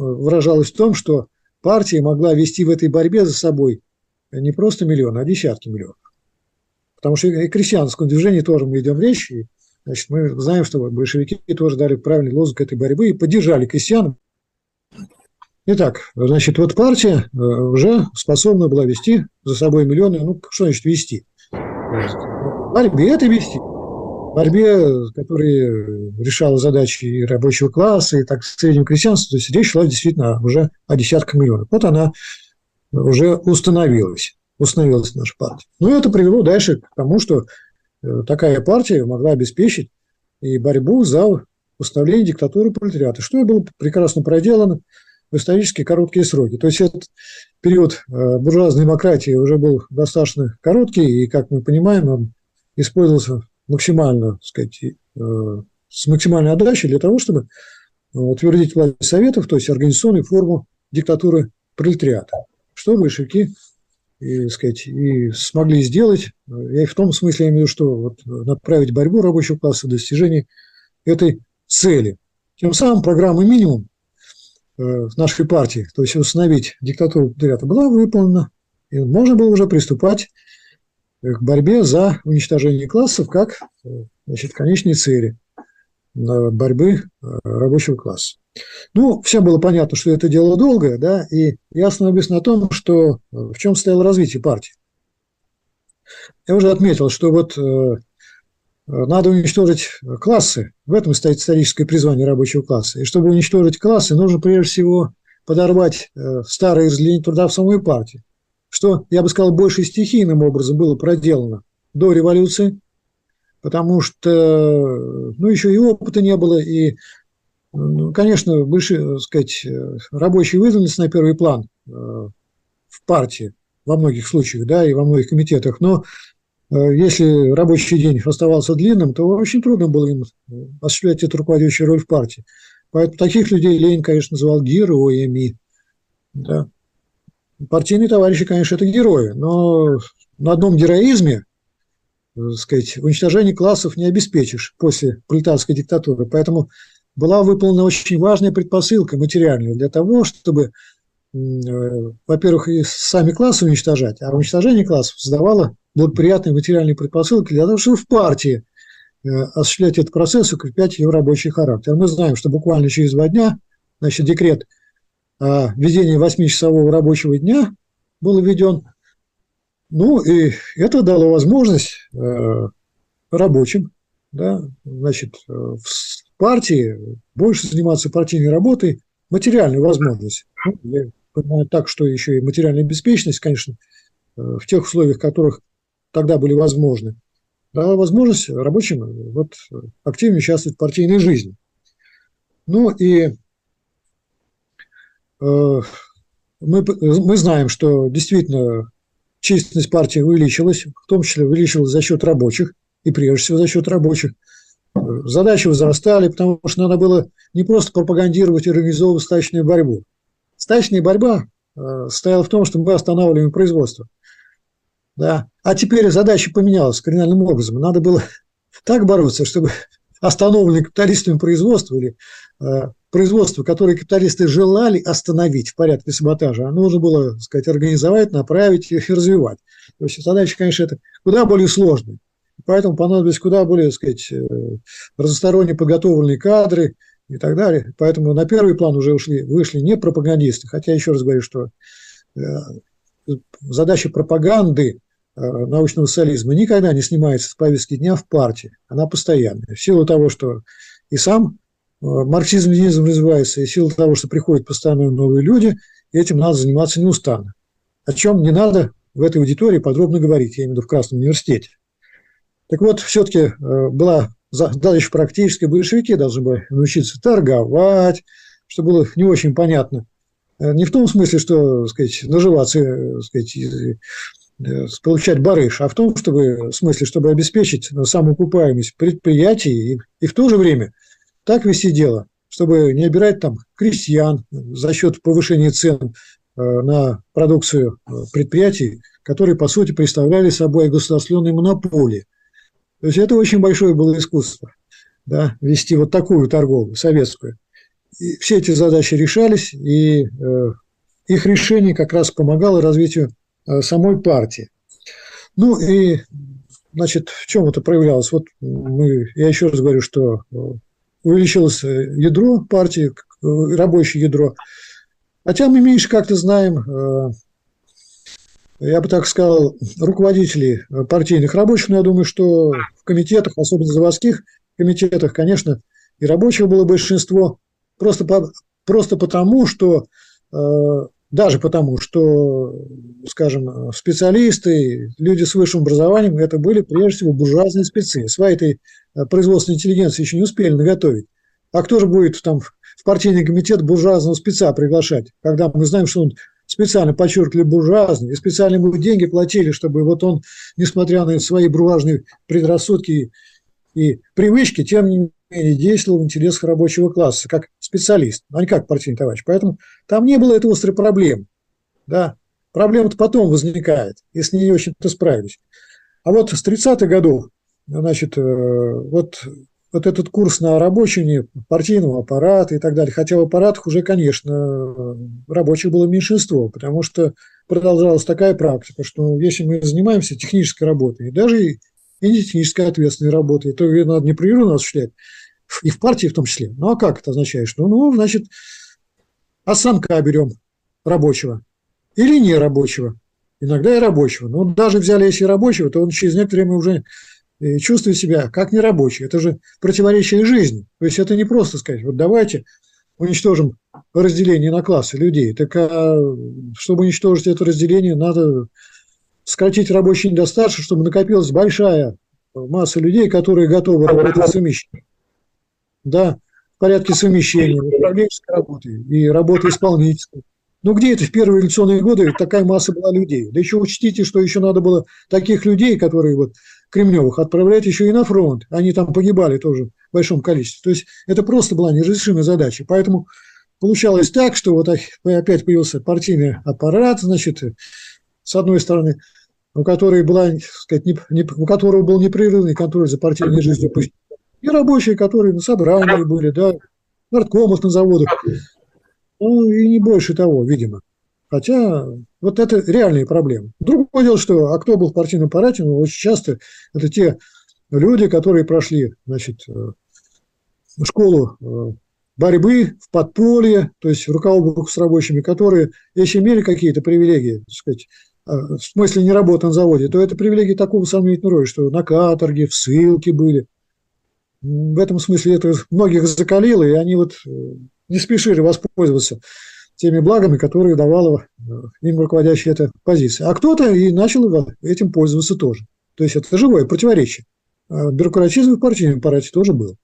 выражалось в том, что партия могла вести в этой борьбе за собой не просто миллионы, а десятки миллионов. Потому что и крестьянском движении тоже мы идем речь, и значит, мы знаем, что большевики тоже дали правильный лозунг этой борьбы и поддержали крестьян. Итак, значит, вот партия э, уже способна была вести за собой миллионы, ну, что значит вести? Борьбе это вести борьбе, которая решала задачи и рабочего класса, и так среднего крестьянства. То есть речь шла действительно уже о десятках миллионов. Вот она уже установилась, установилась наша партия. Ну, это привело дальше к тому, что э, такая партия могла обеспечить и борьбу за установление диктатуры пролетариата, что и было прекрасно проделано в исторически короткие сроки. То есть этот период э, буржуазной демократии уже был достаточно короткий, и, как мы понимаем, он использовался максимально, так сказать, э, с максимальной отдачей для того, чтобы э, утвердить власть Советов, то есть организационную форму диктатуры пролетариата, что большевики и, сказать, и смогли сделать. Я и в том смысле имею в виду, что вот направить борьбу рабочего класса в достижении этой цели. Тем самым программа «Минимум» э, нашей партии, то есть установить диктатуру пролетариата, была выполнена, и можно было уже приступать к борьбе за уничтожение классов как значит, конечной цели борьбы э, рабочего класса. Ну, всем было понятно, что это дело долгое, да, и я остановлюсь на том, что э, в чем состояло развитие партии. Я уже отметил, что вот э, надо уничтожить классы. В этом стоит историческое призвание рабочего класса. И чтобы уничтожить классы, нужно прежде всего подорвать старые разделения труда в самой партии что, я бы сказал, больше стихийным образом было проделано до революции, потому что, ну, еще и опыта не было, и, ну, конечно, больше, сказать, рабочие выдвинулись на первый план э, в партии во многих случаях, да, и во многих комитетах, но э, если рабочий день оставался длинным, то очень трудно было им осуществлять эту руководящую роль в партии. Поэтому таких людей Ленин, конечно, называл героями. Да партийные товарищи, конечно, это герои, но на одном героизме, так сказать, уничтожение классов не обеспечишь после пролетарской диктатуры. Поэтому была выполнена очень важная предпосылка материальная для того, чтобы, э, во-первых, и сами классы уничтожать, а уничтожение классов создавало благоприятные материальные предпосылки для того, чтобы в партии э, осуществлять этот процесс, укреплять ее рабочий характер. Мы знаем, что буквально через два дня, значит, декрет – введение 8-часового рабочего дня был введен. Ну, и это дало возможность э, рабочим, да, значит, э, в партии больше заниматься партийной работой, материальную возможность. Ну, я понимаю так, что еще и материальная беспечность, конечно, э, в тех условиях, которых тогда были возможны, дала возможность рабочим вот, активно участвовать в партийной жизни. Ну и мы, мы знаем, что действительно численность партии увеличилась, в том числе увеличилась за счет рабочих, и прежде всего за счет рабочих. Задачи возрастали, потому что надо было не просто пропагандировать и организовывать стачную борьбу. Стачная борьба э, стояла в том, что мы останавливаем производство. Да. А теперь задача поменялась кардинальным образом. Надо было так бороться, чтобы остановленное капиталистами производство или э, производство, которое капиталисты желали остановить в порядке саботажа, оно нужно было, так сказать, организовать, направить и развивать. То есть задача, конечно, это куда более сложная. Поэтому понадобились куда более, так сказать, э, разносторонне подготовленные кадры и так далее. Поэтому на первый план уже ушли, вышли не пропагандисты, хотя еще раз говорю, что э, задача пропаганды э, научного социализма никогда не снимается с повестки дня в партии. Она постоянная. В силу того, что и сам марксизм-ленинизм развивается, и в того, что приходят постоянно новые люди, этим надо заниматься неустанно. О чем не надо в этой аудитории подробно говорить, я имею в виду в Красном университете. Так вот, все-таки была задача практическая, большевики должны были научиться торговать, что было не очень понятно. Не в том смысле, что, сказать, наживаться, сказать, получать барыш, а в том, чтобы, в смысле, чтобы обеспечить самоокупаемость предприятий и, и в то же время так вести дело, чтобы не обирать там крестьян за счет повышения цен э, на продукцию э, предприятий, которые, по сути, представляли собой государственные монополии. То есть это очень большое было искусство, да, вести вот такую торговлю, советскую. И все эти задачи решались, и э, их решение как раз помогало развитию Э, самой партии. Ну и, значит, в чем это проявлялось? Вот мы, я еще раз говорю, что э, увеличилось э, ядро партии, рабочее ядро. Хотя мы меньше как-то знаем, я бы так сказал, руководителей партийных рабочих, но я думаю, что в комитетах, особенно заводских комитетах, конечно, и рабочих было большинство, просто, по, просто потому, что даже потому, что, скажем, специалисты, люди с высшим образованием, это были прежде всего буржуазные спецы. Своей этой э, производственной интеллигенции еще не успели наготовить. А кто же будет там в партийный комитет буржуазного спеца приглашать, когда мы знаем, что он специально подчеркивали буржуазный, и специально ему деньги платили, чтобы вот он, несмотря на свои буржуазные предрассудки и привычки, тем не менее действовал в интересах рабочего класса, как специалист, а не как партийный товарищ. Поэтому там не было этой острой проблемы. Да? Проблема-то потом возникает, если не очень-то справились. А вот с 30-х годов, значит, э, вот, вот этот курс на рабочие партийного аппарата и так далее, хотя в аппаратах уже, конечно, рабочих было меньшинство, потому что продолжалась такая практика, что если мы занимаемся технической работой, даже и не технической ответственной работой, то ее надо непрерывно осуществлять, и в партии в том числе. Ну, а как это означает? Что, ну, значит, от станка берем рабочего или не рабочего. Иногда и рабочего. Но даже взяли, если рабочего, то он через некоторое время уже чувствует себя как нерабочий. Это же противоречие жизни. То есть это не просто сказать, вот давайте уничтожим разделение на классы людей. Так а, чтобы уничтожить это разделение, надо сократить рабочий день до старше, чтобы накопилась большая масса людей, которые готовы работать совмещенно да, в порядке совмещения управленческой работы и работы исполнительской. Ну, где это в первые революционные годы такая масса была людей? Да еще учтите, что еще надо было таких людей, которые вот Кремневых, отправлять еще и на фронт. Они там погибали тоже в большом количестве. То есть это просто была неразрешимая задача. Поэтому получалось так, что вот опять появился партийный аппарат, значит, с одной стороны, у которой была, сказать, не, не, у которого был непрерывный контроль за партийной жизнью и рабочие, которые на собрании были, да, нарткомов на заводах. Ну, и не больше того, видимо. Хотя вот это реальные проблемы. Другое дело, что а кто был в партийном аппарате, ну, очень часто это те люди, которые прошли, значит, э, школу э, борьбы в подполье, то есть руководству с рабочими, которые, если имели какие-то привилегии, так сказать, э, в смысле не работы на заводе, то это привилегии такого сомнительного рода, что на каторге, в ссылке были, в этом смысле это многих закалило, и они вот не спешили воспользоваться теми благами, которые давала э, им руководящая эта позиция. А кто-то и начал этим пользоваться тоже. То есть это живое противоречие. А бюрократизм в партийном аппарате тоже был.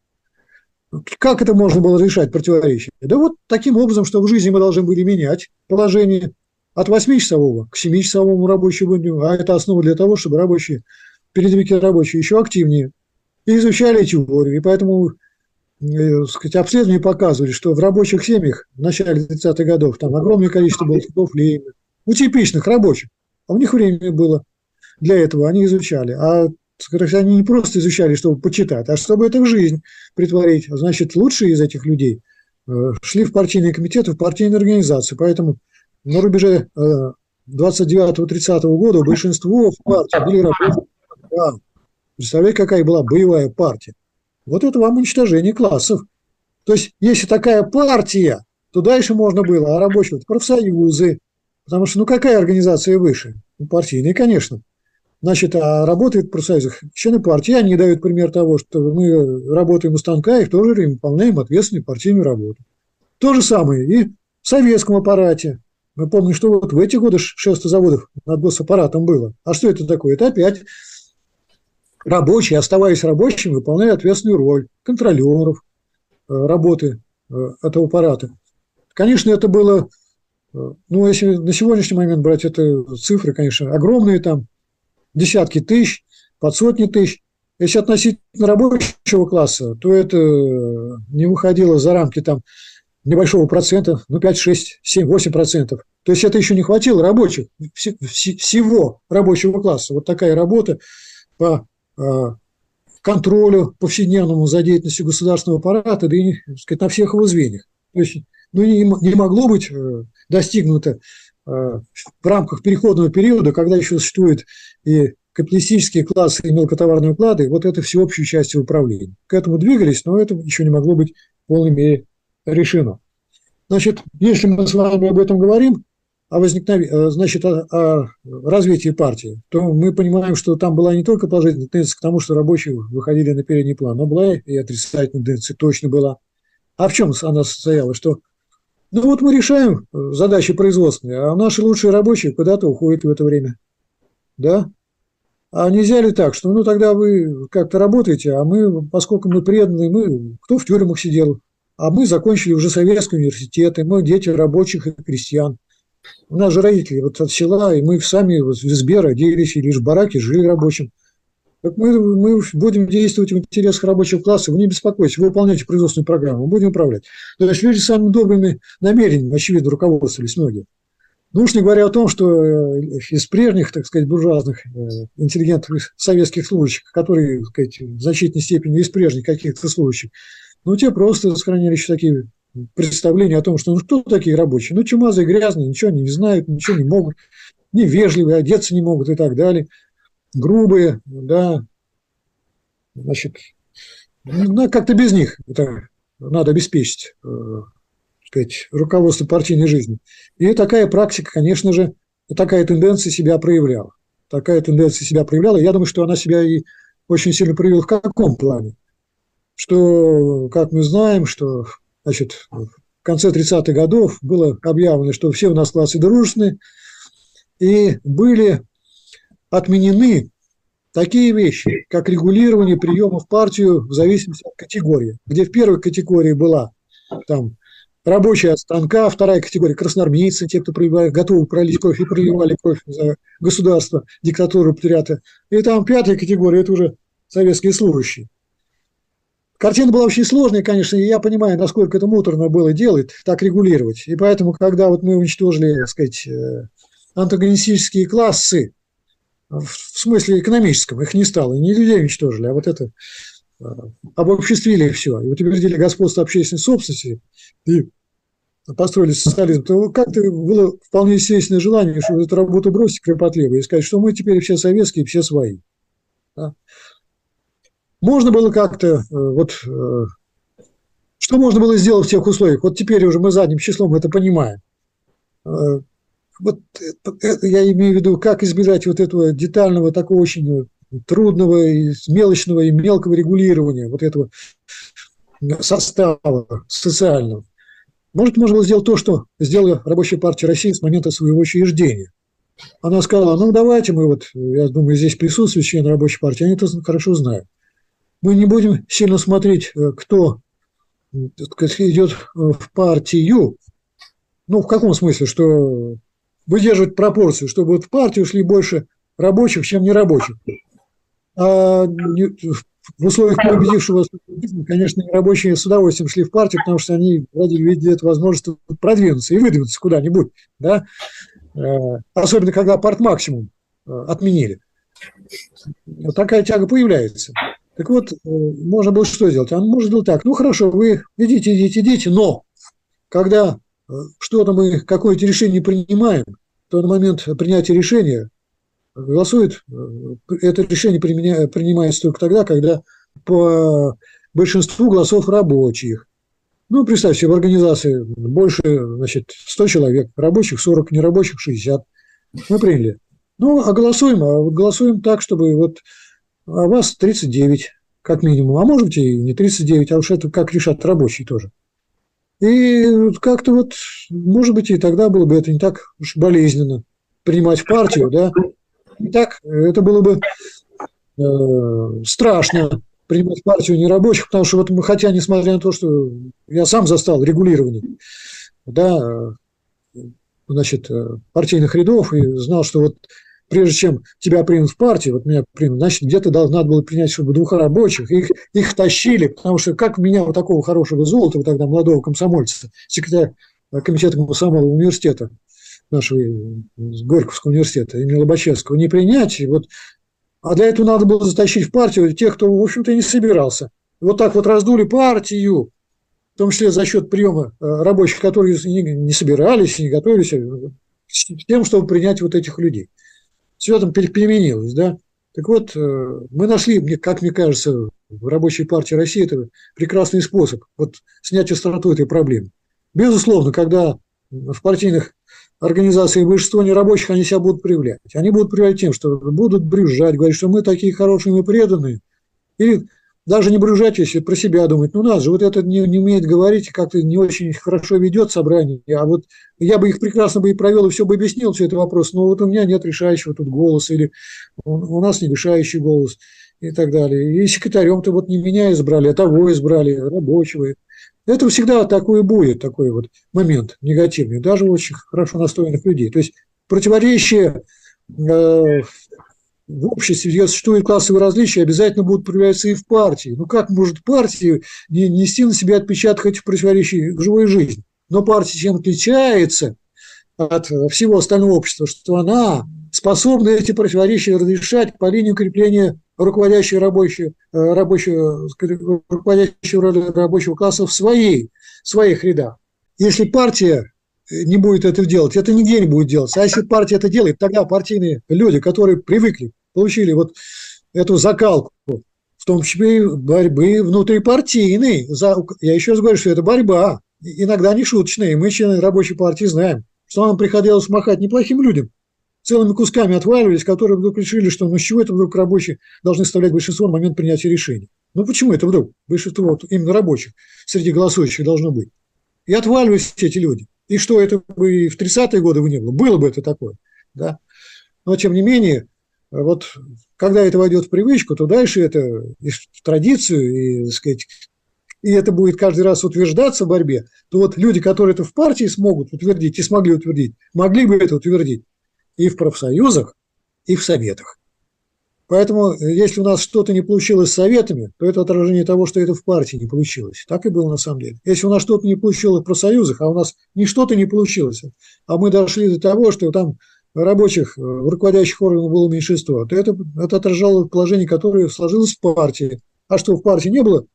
Как это можно было решать противоречие? Да вот таким образом, что в жизни мы должны были менять положение от 8-часового к 7-часовому рабочему дню, а это основа для того, чтобы рабочие, передовики рабочие еще активнее изучали теорию. И поэтому сказать, обследования показывали, что в рабочих семьях в начале 30-х годов там огромное количество было Ленина, у типичных рабочих. А у них время было для этого, они изучали. А сказать, они не просто изучали, чтобы почитать, а чтобы это в жизнь притворить. Значит, лучшие из этих людей э, шли в партийные комитеты, в партийные организации. Поэтому на рубеже 29-30 э, года большинство в партии были рабочие. Представляете, какая была боевая партия? Вот это вам уничтожение классов. То есть, если такая партия, то дальше можно было, а рабочие профсоюзы, потому что, ну, какая организация выше? Ну, партийные, конечно. Значит, а работает в профсоюзах члены партии, они дают пример того, что мы работаем у станка и в то же время выполняем ответственную партийную работу. То же самое и в советском аппарате. Мы помним, что вот в эти годы 600 заводов над госаппаратом было. А что это такое? Это опять рабочие, оставаясь рабочими, выполняли ответственную роль контролеров э, работы э, этого аппарата. Конечно, это было, э, ну, если на сегодняшний момент брать это цифры, конечно, огромные там, десятки тысяч, под сотни тысяч. Если относительно рабочего класса, то это не выходило за рамки там небольшого процента, ну, 5, 6, 7, 8 процентов. То есть это еще не хватило рабочих, всего рабочего класса. Вот такая работа по контролю повседневному за деятельностью государственного аппарата, да и сказать, на всех его звеньях. То есть ну, не, не могло быть э, достигнуто э, в рамках переходного периода, когда еще существуют и капиталистические классы и мелкотоварные уклады, вот это всеобщую часть управления. К этому двигались, но это еще не могло быть в полной мере решено. Значит, если мы с вами об этом говорим, о возникновении, э, значит, о, о развитии партии, то мы понимаем, что там была не только положительная тенденция к тому, что рабочие выходили на передний план, но была и отрицательная тенденция, точно была. А в чем она состояла? Что, ну вот мы решаем э, задачи производственные, а наши лучшие рабочие куда-то уходят в это время. Да? А нельзя ли так, что ну тогда вы как-то работаете, а мы, поскольку мы преданные, мы, кто в тюрьмах сидел, а мы закончили уже советский университет, и мы дети рабочих и крестьян. У нас же родители вот от села, и мы сами в избе родились, и лишь в бараке жили рабочим. Так мы, мы будем действовать в интересах рабочего класса, вы не беспокойтесь, вы выполняете производственную программу, мы будем управлять. То есть люди самыми добрыми намерениями, очевидно, руководствовались многие. Ну уж не говоря о том, что э, из прежних, так сказать, буржуазных э, интеллигентных советских служащих, которые, так сказать, в значительной степени из прежних каких-то служащих, ну, те просто сохранили еще такие представление о том, что ну кто такие рабочие? Ну, чумазые, грязные, ничего они не знают, ничего не могут, невежливые, одеться не могут и так далее, грубые, да, значит, ну, как-то без них это надо обеспечить, э, сказать, руководство партийной жизни. И такая практика, конечно же, такая тенденция себя проявляла. Такая тенденция себя проявляла. Я думаю, что она себя и очень сильно проявила в каком плане? Что, как мы знаем, что Значит, в конце 30-х годов было объявлено, что все у нас классы дружественные, и были отменены такие вещи, как регулирование приема в партию в зависимости от категории, где в первой категории была там рабочая станка, вторая категория – красноармейцы, те, кто проявляли, готовы пролить кровь и проливали кровь за государство, диктатуру, патриота. И там пятая категория – это уже советские служащие. Картина была очень сложная, конечно, и я понимаю, насколько это муторно было делать, так регулировать. И поэтому, когда вот мы уничтожили, так сказать, э, антагонистические классы, в смысле экономическом, их не стало, не людей уничтожили, а вот это э, обобществили все, и утвердили господство общественной собственности, и построили социализм, то как-то было вполне естественное желание, чтобы эту работу бросить кропотливо и сказать, что мы теперь все советские, все свои. Да? Можно было как-то, э, вот, э, что можно было сделать в тех условиях? Вот теперь уже мы задним числом это понимаем. Э, вот это, я имею в виду, как избежать вот этого детального, такого очень трудного, и мелочного и мелкого регулирования вот этого состава социального. Может, можно было сделать то, что сделала Рабочая партия России с момента своего учреждения. Она сказала, ну, давайте мы вот, я думаю, здесь присутствуют члены Рабочей партии, они это хорошо знают мы не будем сильно смотреть, э, кто сказать, идет в партию. Ну, в каком смысле, что выдерживать пропорцию, чтобы вот в партию шли больше рабочих, чем нерабочих. А в условиях победившего конечно, рабочие с удовольствием шли в партию, потому что они видели эту возможность продвинуться и выдвинуться куда-нибудь. Да? Э, особенно, когда парт максимум э, отменили. Вот такая тяга появляется. Так вот, э, можно было что сделать? Он может был так, ну хорошо, вы идите, идите, идите, но когда э, что-то мы, какое-то решение принимаем, то на момент принятия решения голосует, э, это решение принимается только тогда, когда по большинству голосов рабочих. Ну, представьте, в организации больше, значит, 100 человек, рабочих 40, нерабочих 60. Мы приняли. Ну, а голосуем, а вот голосуем так, чтобы вот а вас 39, как минимум. А может быть, и не 39, а уж это как решат рабочие тоже. И как-то вот, может быть, и тогда было бы это не так уж болезненно принимать в партию, да. И так это было бы э, страшно принимать партию нерабочих, потому что вот мы, хотя, несмотря на то, что я сам застал регулирование, да, значит, партийных рядов и знал, что вот прежде чем тебя примут в партию, вот меня примут, значит, где-то надо было принять, чтобы двух рабочих, их, их тащили, потому что как меня вот такого хорошего золота, тогда молодого комсомольца, секретаря комитета комсомола университета, нашего Горьковского университета, имени Лобачевского, не принять, вот, а для этого надо было затащить в партию тех, кто, в общем-то, не собирался. Вот так вот раздули партию, в том числе за счет приема э, рабочих, которые не собирались, не готовились, э, с тем, чтобы принять вот этих людей все там переменилось, да. Так вот, э, мы нашли, как мне кажется, в рабочей партии России это прекрасный способ вот снять остроту этой проблемы. Безусловно, когда в партийных организациях большинство нерабочих, они себя будут проявлять. Они будут проявлять тем, что будут брюзжать, говорить, что мы такие хорошие, мы преданные. Или даже не брюзжать, если про себя думать, ну нас же вот этот не, не умеет говорить, как-то не очень хорошо ведет собрание, а вот я бы их прекрасно бы и провел, и все бы объяснил, все это вопрос, но вот у меня нет решающего тут голоса, или у нас не решающий голос, и так далее. И секретарем-то вот не меня избрали, а того избрали, рабочего. Это всегда такое будет, такой вот момент негативный, даже у очень хорошо настроенных людей. То есть противоречие э, в обществе, где существуют классовые различия, обязательно будут проявляться и в партии. Ну как может партия не нести на себя отпечаток этих противоречий в живой жизни? Но партия чем отличается от всего остального общества, что она способна эти противоречия разрешать по линии укрепления руководящего рабочего, э, рабочего, руководящего рабочего класса в своей, в своих рядах. Если партия не будет это делать, это нигде не будет делаться. А если партия это делает, тогда партийные люди, которые привыкли, получили вот эту закалку, в том числе борьбы внутрипартийной. Я еще раз говорю, что это борьба, иногда не шуточная. И мы, члены рабочей партии, знаем, что нам приходилось махать неплохим людям, целыми кусками отваливались, которые вдруг решили, что ну с чего это вдруг рабочие должны составлять большинство в момент принятия решений. Ну почему это вдруг большинство вот, именно рабочих среди голосующих должно быть? И отваливались эти люди. И что это бы и в 30-е годы бы не было. Было бы это такое. Да? Но, тем не менее, вот когда это войдет в привычку, то дальше это и в традицию, и, так сказать, и это будет каждый раз утверждаться в борьбе, то вот люди, которые это в партии смогут утвердить и смогли утвердить, могли бы это утвердить и в профсоюзах, и в советах. Поэтому, э, если у нас что-то не получилось с советами, то это отражение того, что это в партии не получилось. Так и было на самом деле. Если у нас что-то не получилось в профсоюзах, а у нас ни что-то не получилось, а мы дошли до того, что там рабочих, э, в руководящих органах было меньшинство, то это, это отражало положение, которое сложилось в партии. А что в партии не было?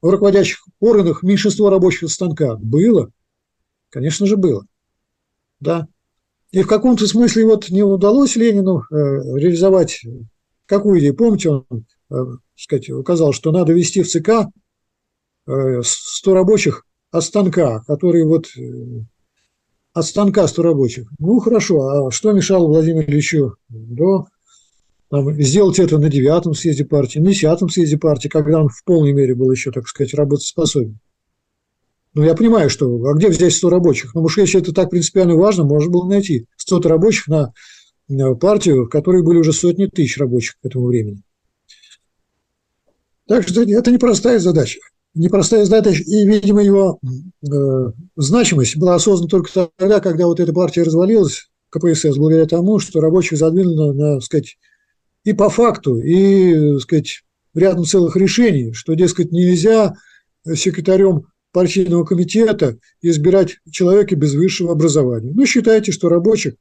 В руководящих органах меньшинство рабочих станка было? Конечно же, было. Да. И в каком-то смысле вот не удалось Ленину э, реализовать какую идею? Помните, он э, сказать, указал, что надо вести в ЦК 100 э, рабочих от станка, которые вот э, от станка 100 рабочих. Ну, хорошо, а что мешало Владимиру Ильичу до там, сделать это на девятом съезде партии, на десятом съезде партии, когда он в полной мере был еще, так сказать, работоспособен? Ну, я понимаю, что, а где взять 100 рабочих? Ну, уж если это так принципиально важно, можно было найти 100 рабочих на партию, в которой были уже сотни тысяч рабочих к этому времени. Так что это непростая задача. Непростая задача, и, видимо, его э, значимость была осознана только тогда, когда вот эта партия развалилась, КПСС, благодаря тому, что рабочих задвинуло на, сказать, и по факту, и, сказать, рядом целых решений, что, дескать, нельзя секретарем партийного комитета избирать человека без высшего образования. Ну, считайте, что рабочих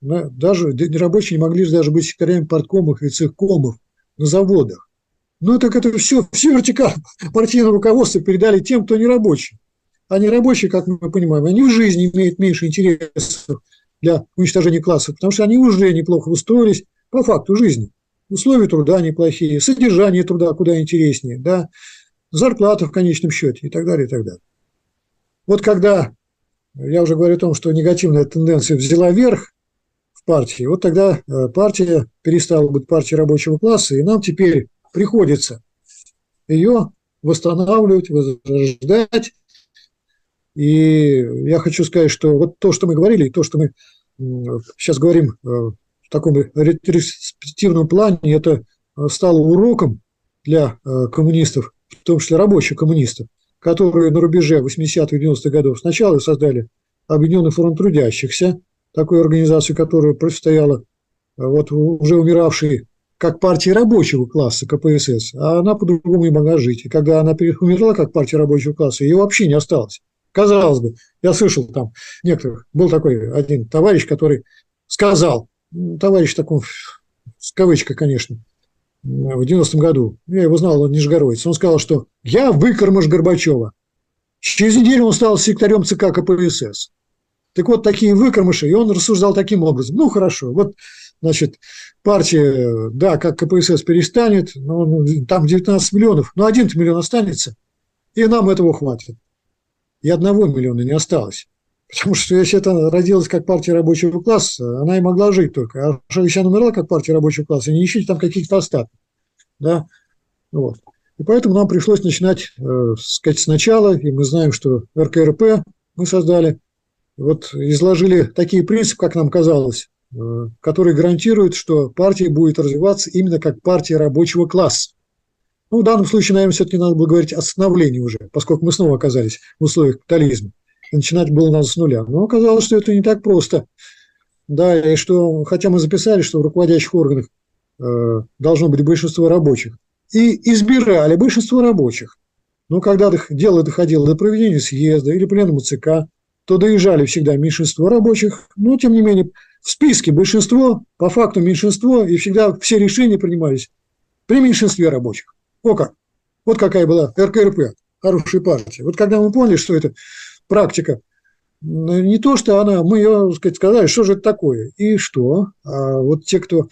даже рабочие не могли даже быть секретарями парткомов и цехкомов на заводах. Ну, так это все, все вертикаль партийного руководства передали тем, кто не рабочий. А не рабочие, как мы понимаем, они в жизни имеют меньше интересов для уничтожения классов, потому что они уже неплохо устроились по факту жизни. Условия труда неплохие, содержание труда куда интереснее, да, зарплата в конечном счете и так далее, и так далее. Вот когда я уже говорю о том, что негативная тенденция взяла верх, партии. Вот тогда э, партия перестала быть партией рабочего класса, и нам теперь приходится ее восстанавливать, возрождать. И я хочу сказать, что вот то, что мы говорили, и то, что мы сейчас говорим э, в таком ретроспективном плане, это стало уроком для коммунистов, в том числе рабочих коммунистов, которые на рубеже 80-х 90-х годов сначала создали Объединенный фронт трудящихся, такую организацию, которая противостояла вот уже умиравшей как партии рабочего класса КПСС, а она по-другому не могла жить. И когда она умерла как партия рабочего класса, ее вообще не осталось. Казалось бы, я слышал там некоторых, был такой один товарищ, который сказал, товарищ такой, с кавычкой, конечно, в 90-м году, я его знал, он нижегородец, он сказал, что я выкормыш Горбачева. Через неделю он стал секретарем ЦК КПСС. Так вот, такие выкормыши, и он рассуждал таким образом. Ну, хорошо, вот, значит, партия, да, как КПСС перестанет, ну, там 19 миллионов, но один миллион останется, и нам этого хватит. И одного миллиона не осталось. Потому что если это родилась как партия рабочего класса, она и могла жить только. А если она умерла как партия рабочего класса, не ищите там каких-то остатков. Да? Вот. И поэтому нам пришлось начинать, э, сказать, сначала, и мы знаем, что РКРП мы создали, вот изложили такие принципы, как нам казалось, э, которые гарантируют, что партия будет развиваться именно как партия рабочего класса. Ну, в данном случае, наверное, все-таки надо было говорить о становлении уже, поскольку мы снова оказались в условиях капитализма. Начинать было надо с нуля. Но оказалось, что это не так просто. Да, и что, хотя мы записали, что в руководящих органах э, должно быть большинство рабочих, и избирали большинство рабочих. Но когда дело доходило до проведения съезда или пленума ЦК, то доезжали всегда меньшинство рабочих, но, тем не менее, в списке большинство, по факту меньшинство, и всегда все решения принимались при меньшинстве рабочих. О как! Вот какая была РКРП, хорошая партия. Вот когда мы поняли, что это практика, не то, что она, мы ее, сказать, сказали, что же это такое, и что. А вот те, кто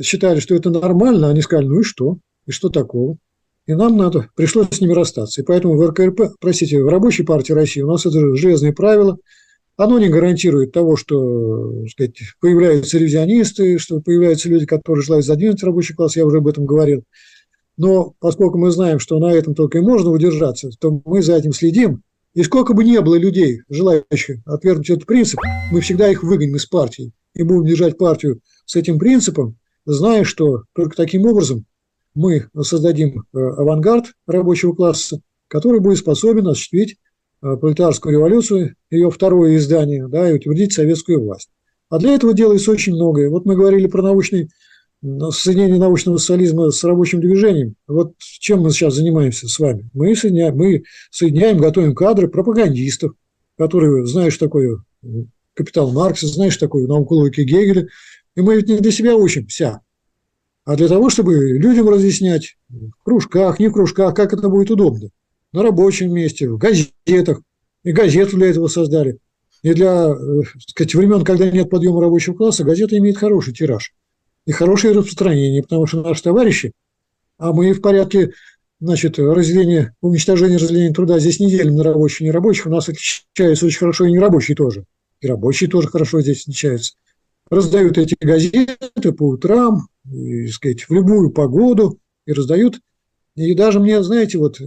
считали, что это нормально, они сказали, ну и что, и что такого. И нам надо, пришлось с ними расстаться. И поэтому в РКРП, простите, в Рабочей партии России у нас это железное правило, оно не гарантирует того, что сказать, появляются ревизионисты, что появляются люди, которые желают задвинуть рабочий класс, я уже об этом говорил. Но поскольку мы знаем, что на этом только и можно удержаться, то мы за этим следим. И сколько бы ни было людей, желающих отвергнуть этот принцип, мы всегда их выгоним из партии и будем держать партию с этим принципом, зная, что только таким образом мы создадим э, авангард рабочего класса, который будет способен осуществить пролетарскую революцию, ее второе издание, да, и утвердить советскую власть. А для этого делается очень многое. Вот мы говорили про научный соединение научного социализма с рабочим движением. Вот чем мы сейчас занимаемся с вами? Мы соединяем, мы соединяем готовим кадры пропагандистов, которые что такое капитал Маркса, что такое науку логики Гегеля. И мы ведь не для себя учимся, а для того, чтобы людям разъяснять в кружках, не в кружках, как это будет удобно. На рабочем месте, в газетах. И газету для этого создали. И для э, сказать, времен, когда нет подъема рабочего класса, газета имеет хороший тираж и хорошее распространение, потому что наши товарищи, а мы в порядке значит, разделения, уничтожения разделения труда здесь не делим на рабочих и нерабочих, у нас отличаются очень хорошо и нерабочие тоже. И рабочие тоже хорошо здесь отличаются. Раздают эти газеты по утрам, и, сказать, в любую погоду, и раздают. И даже мне, знаете, вот э,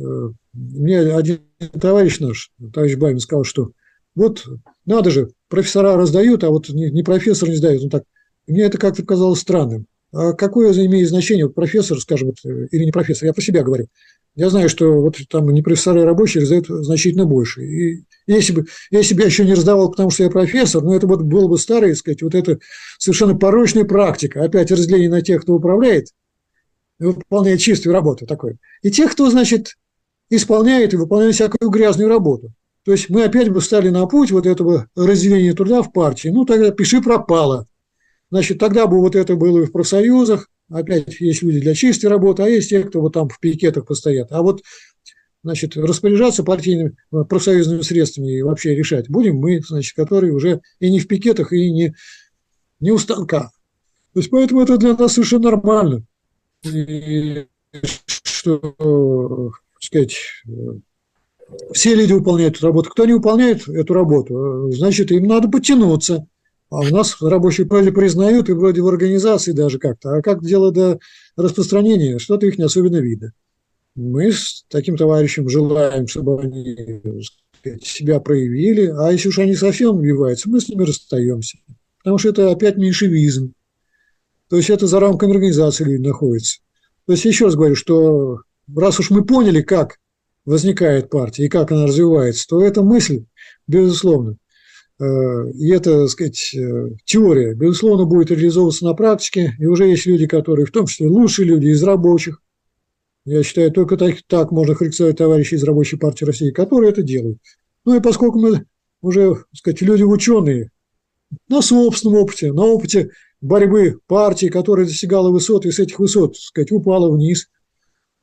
мне один товарищ наш, товарищ Баймин, сказал, что вот надо же, профессора раздают, а вот не профессор не сдает. Он так мне это как-то казалось странным. А какое имеет значение, вот профессор, скажем, вот, э, или не профессор, я про себя говорю. Я знаю, что вот там не профессоры рабочие раздают значительно больше. И если бы, если бы я еще не раздавал, потому что я профессор, ну, это вот было бы старое, сказать, вот это совершенно порочная практика. Опять разделение на тех, кто управляет, выполняет чистую работу такой. И тех, кто, значит, исполняет и выполняет всякую грязную работу. То есть мы опять бы стали на путь вот этого разделения труда в партии. Ну, тогда пиши пропало. Значит, тогда бы вот это было и в профсоюзах, опять есть люди для чистой работы, а есть те, кто вот там в пикетах постоят. А вот значит, распоряжаться партийными э, профсоюзными средствами и вообще решать будем мы, значит, которые уже и не в пикетах, и не, не у станка. То есть, поэтому это для нас совершенно нормально. И, что, сказать, все люди выполняют эту работу. Кто не выполняет эту работу, значит, им надо потянуться. А у нас рабочие вроде признают, и вроде в организации даже как-то. А как дело до распространения, что-то их не особенно видно. Мы с таким товарищем желаем, чтобы они сказать, себя проявили, а если уж они совсем убиваются, мы с ними расстаемся. Потому что это опять меньшевизм. То есть это за рамками организации люди находятся. То есть еще раз говорю, что раз уж мы поняли, как возникает партия и как она развивается, то эта мысль, безусловно, э, и эта, так сказать, э, теория, безусловно, будет реализовываться на практике. И уже есть люди, которые, в том числе лучшие люди из рабочих, я считаю, только так, так можно характеризовать товарищей из Рабочей партии России, которые это делают. Ну и поскольку мы уже, так сказать, люди ученые, на собственном опыте, на опыте борьбы партии, которая достигала высот и с этих высот, так сказать, упала вниз,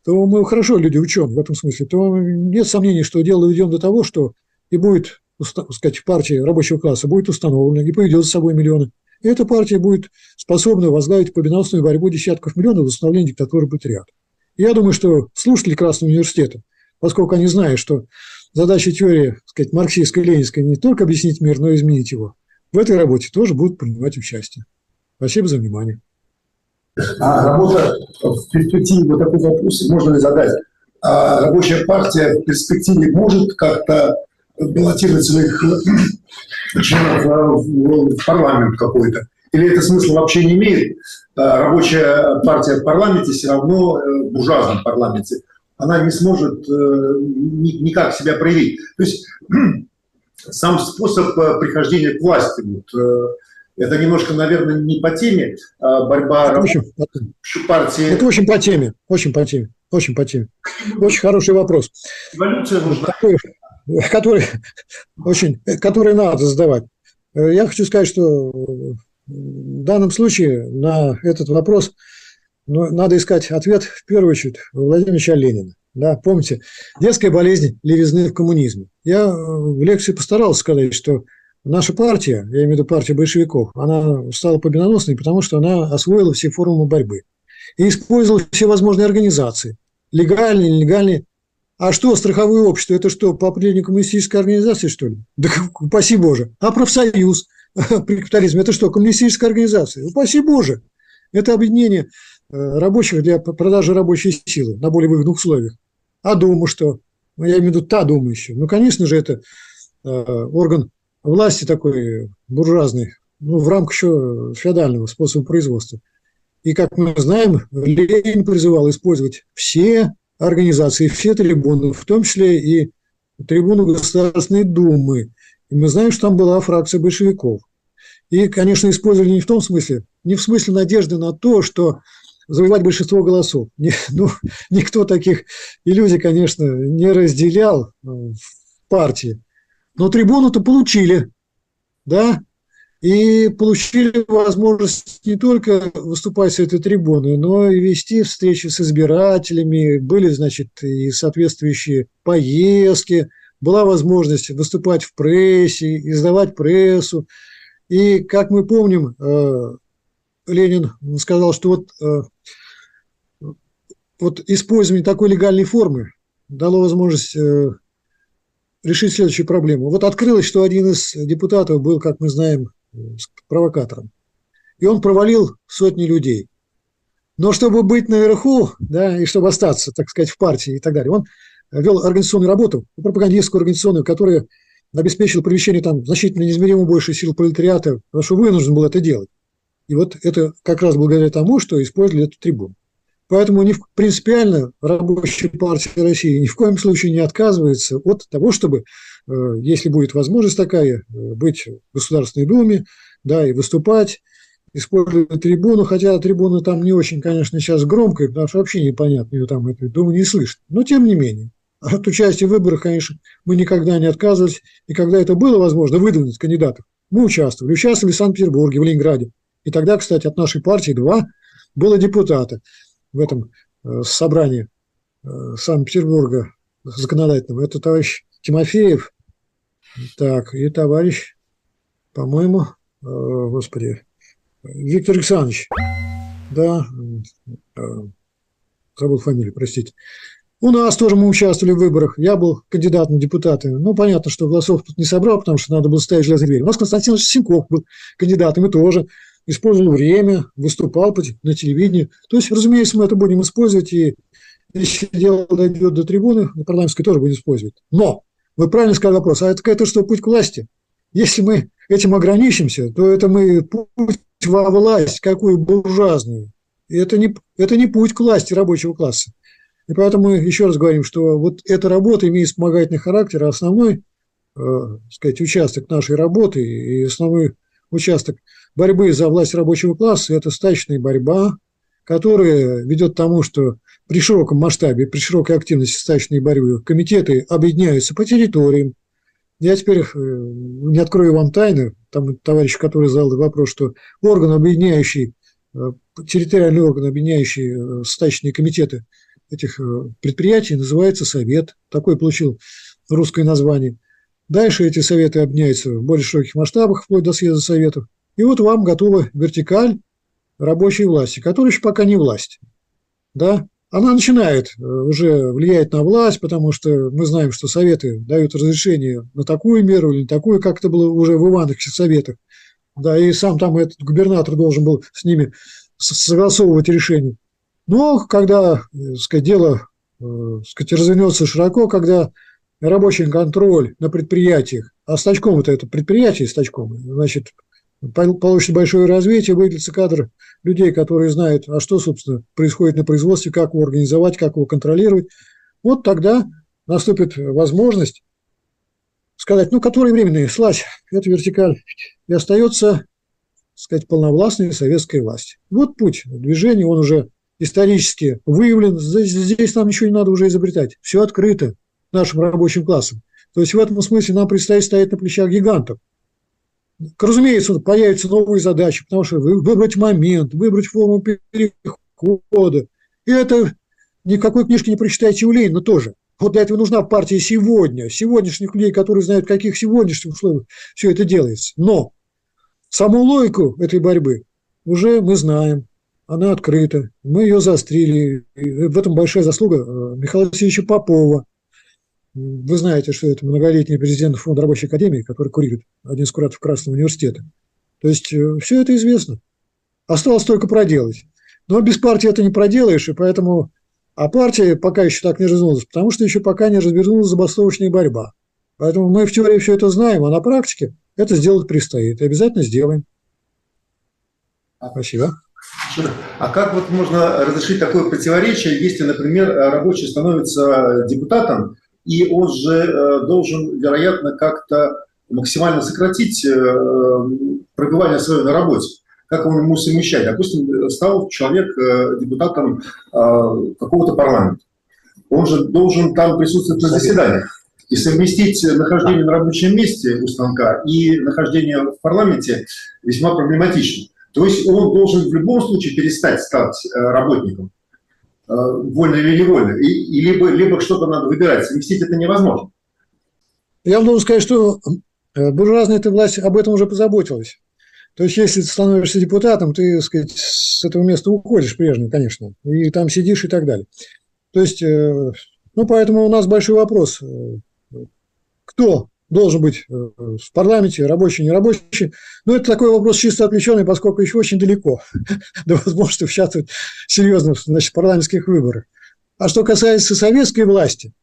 то мы хорошо люди ученые в этом смысле, то нет сомнений, что дело доведем до того, что и будет, так сказать, партия рабочего класса будет установлена и поведет с собой миллионы. И эта партия будет способна возглавить победоносную борьбу десятков миллионов в восстановлении диктатуры ряд. Я думаю, что слушатели Красного университета, поскольку они знают, что задача теории, так сказать, марксистской, ленинской не только объяснить мир, но и изменить его, в этой работе тоже будут принимать участие. Спасибо за внимание. А работа в перспективе, вот такой вопрос можно ли задать? А рабочая партия в перспективе может как-то баллотировать своих членов в парламент какой-то? Или это смысла вообще не имеет? А рабочая партия в парламенте все равно, э, в буржуазном парламенте, она не сможет э, никак себя проявить. То есть сам способ э, прихождения к власти, вот, это немножко, наверное, не по теме а борьба это очень, партии. Это очень по теме, очень по теме, очень по теме. Очень хороший вопрос. Эволюция нужна. Который, который, очень, который надо задавать. Я хочу сказать, что в данном случае на этот вопрос ну, надо искать ответ в первую очередь у Владимира Ленина. Да, помните, детская болезнь левизны в коммунизме. Я в лекции постарался сказать, что наша партия, я имею в виду партия большевиков, она стала победоносной, потому что она освоила все формы борьбы и использовала все возможные организации, легальные, нелегальные. А что, страховое общество, это что, по определению коммунистической организации, что ли? Да упаси Боже. А профсоюз при капитализме – это что, коммунистическая организация? Упаси Боже. Это объединение э, рабочих для продажи рабочей силы на более выгодных условиях. А Дума что? Ну, я имею в виду та Дума еще. Ну, конечно же, это э, орган власти такой буржуазный, ну, в рамках еще феодального способа производства. И, как мы знаем, Ленин призывал использовать все организации, все трибуны, в том числе и трибуну Государственной Думы. И мы знаем, что там была фракция большевиков. И, конечно, использовали не в том смысле, не в смысле надежды на то, что завоевать большинство голосов. Не, ну, никто таких иллюзий, конечно, не разделял в партии. Но трибуну-то получили, да, и получили возможность не только выступать с этой трибуны, но и вести встречи с избирателями, были, значит, и соответствующие поездки, была возможность выступать в прессе, издавать прессу. И, как мы помним, э, Ленин сказал, что вот, э, вот использование такой легальной формы дало возможность э, решить следующую проблему. Вот открылось, что один из депутатов был, как мы знаем, провокатором. И он провалил сотни людей. Но чтобы быть наверху, да, и чтобы остаться, так сказать, в партии и так далее, он вел организационную работу, пропагандистскую организационную, которая обеспечила привлечение там значительно неизмеримо больше сил пролетариата, потому что вынужден был это делать. И вот это как раз благодаря тому, что использовали эту трибуну. Поэтому не принципиально рабочая партия России ни в коем случае не отказывается от того, чтобы, э, если будет возможность такая, э, быть в Государственной Думе, да, и выступать, использовать трибуну, хотя трибуна там не очень, конечно, сейчас громкая, потому что вообще непонятно, ее там эту думу не слышно. Но тем не менее, от участия в выборах, конечно, мы никогда не отказывались, и когда это было возможно, выдвинуть кандидатов, мы участвовали. Участвовали в Санкт-Петербурге, в Ленинграде. И тогда, кстати, от нашей партии два было депутата в этом э, собрании э, Санкт-Петербурга законодательного. Это товарищ Тимофеев, так, и товарищ, по-моему, э, господи, Виктор Александрович, да, забыл фамилию, простите. У нас тоже мы участвовали в выборах. Я был кандидатом в депутаты. Ну, понятно, что голосов тут не собрал, потому что надо было ставить железные двери. У нас Константин Синков был кандидатом, и тоже использовал время, выступал на телевидении. То есть, разумеется, мы это будем использовать, и если дело дойдет до трибуны, на парламентской тоже будем использовать. Но, вы правильно сказали вопрос, а это, это что, путь к власти? Если мы этим ограничимся, то это мы путь во власть, какую буржуазную. И это не, это не путь к власти рабочего класса. И поэтому мы еще раз говорим, что вот эта работа имеет вспомогательный характер, а основной э, сказать, участок нашей работы и основной участок борьбы за власть рабочего класса – это стачная борьба, которая ведет к тому, что при широком масштабе, при широкой активности стачной борьбы комитеты объединяются по территориям. Я теперь э, не открою вам тайны, там товарищ, который задал вопрос, что орган, объединяющий, э, территориальный орган, объединяющий э, стачные комитеты этих предприятий, называется Совет. Такой получил русское название. Дальше эти советы объединяются в более широких масштабах, вплоть до съезда советов. И вот вам готова вертикаль рабочей власти, которая еще пока не власть. Да? Она начинает э, уже влиять на власть, потому что мы знаем, что советы дают разрешение на такую меру или на такую, как это было уже в Ивановских советах. Да, и сам там этот губернатор должен был с ними согласовывать решение. Но когда э, сказать, дело э, сказать, развернется широко, когда рабочий контроль на предприятиях, а стачком это, это предприятие стачком, значит, получит большое развитие, выделится кадр людей, которые знают, а что, собственно, происходит на производстве, как его организовать, как его контролировать. Вот тогда наступит возможность сказать, ну, который временный слазь, это вертикаль, и остается, сказать, полновластной советской власти. Вот путь движения, он уже исторически выявлен, здесь, здесь нам ничего не надо уже изобретать, все открыто нашим рабочим классом. То есть в этом смысле нам предстоит стоять на плечах гигантов. Разумеется, появятся новые задачи, потому что выбрать момент, выбрать форму перехода. И это никакой книжки не прочитаете у Ленина тоже. Вот для этого нужна партия сегодня, сегодняшних людей, которые знают, в каких сегодняшних условиях все это делается. Но саму логику этой борьбы уже мы знаем, она открыта, мы ее заострили. И в этом большая заслуга э, Михаила Васильевича Попова, вы знаете, что это многолетний президент Фонда рабочей академии, который курирует один из кураторов Красного университета. То есть э, все это известно. Осталось только проделать. Но без партии это не проделаешь, и поэтому... А партия пока еще так не развернулась, потому что еще пока не развернулась забастовочная борьба. Поэтому мы в теории все это знаем, а на практике это сделать предстоит. И обязательно сделаем. Спасибо. А как вот можно разрешить такое противоречие, если, например, рабочий становится депутатом, и он же э, должен, вероятно, как-то максимально сократить э, пребывание свое на работе. Как он ему совмещать? Допустим, стал человек э, депутатом какого-то парламента. Он же должен там присутствовать на заседаниях. И совместить нахождение на рабочем месте у станка и нахождение в парламенте весьма проблематично. То есть он должен в любом случае перестать стать работником. Э, вольно или невольно. И, и либо, либо что-то надо выбирать. Совместить это невозможно. Я вам должен сказать, что э, буржуазная эта власть об этом уже позаботилась. То есть, если ты становишься депутатом, ты, так сказать, с этого места уходишь прежним, конечно, и там сидишь и так далее. То есть, э, ну, поэтому у нас большой вопрос. Кто должен быть э, в парламенте, рабочий, не рабочий. Но это такой вопрос чисто отвлеченный, поскольку еще очень далеко до возможности участвовать в серьезных значит, парламентских выборах. А что касается советской власти,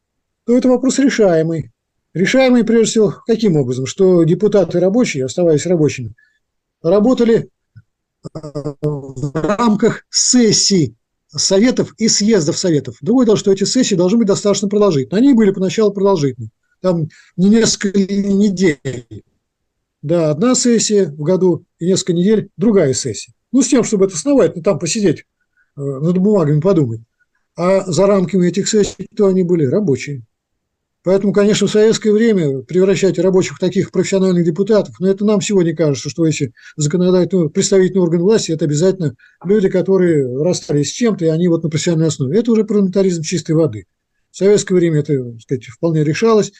то это вопрос решаемый. Решаемый, прежде всего, каким образом? Что депутаты рабочие, оставаясь рабочими, работали э, в рамках сессий советов и съездов советов. Другое дело, что эти сессии должны быть достаточно продолжительны. Они были поначалу продолжительны там не несколько недель. Да, одна сессия в году и несколько недель другая сессия. Ну, с тем, чтобы это основательно там посидеть, э, над бумагами подумать. А за рамками этих сессий то они были рабочие. Поэтому, конечно, в советское время превращать рабочих в таких профессиональных депутатов, но это нам сегодня кажется, что если законодательный, представительный орган власти, это обязательно люди, которые расстались с чем-то, и они вот на профессиональной основе. Это уже парламентаризм чистой воды. В советское время это, так сказать, вполне решалось.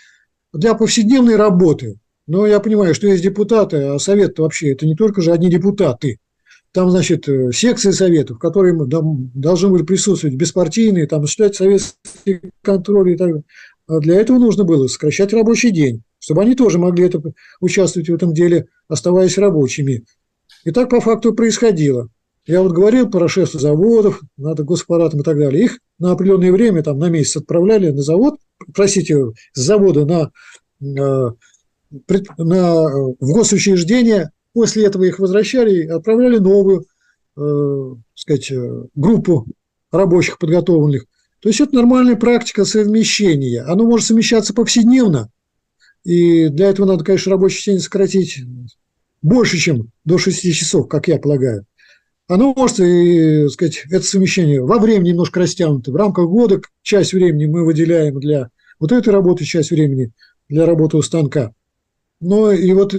Для повседневной работы, но я понимаю, что есть депутаты, а совет вообще это не только же одни депутаты. Там, значит, э, секции советов, которые должны были присутствовать беспартийные, там осуществлять советский контроль и так далее. А для этого нужно было сокращать рабочий день, чтобы они тоже могли это, участвовать в этом деле, оставаясь рабочими. И так по факту происходило. Я вот говорил про шефов заводов, надо госпаратам и так далее. Их на определенное время, там на месяц отправляли на завод, простите, с завода на, э, на, на, в госучреждение после этого их возвращали и отправляли новую, э, сказать, э, группу рабочих подготовленных. То есть это нормальная практика совмещения. Оно может совмещаться повседневно, и для этого надо, конечно, рабочий день сократить больше, чем до 6 часов, как я полагаю. Оно может, и, сказать, это совмещение во времени немножко растянуто. В рамках года часть времени мы выделяем для вот этой работы, часть времени для работы у станка. Но и вот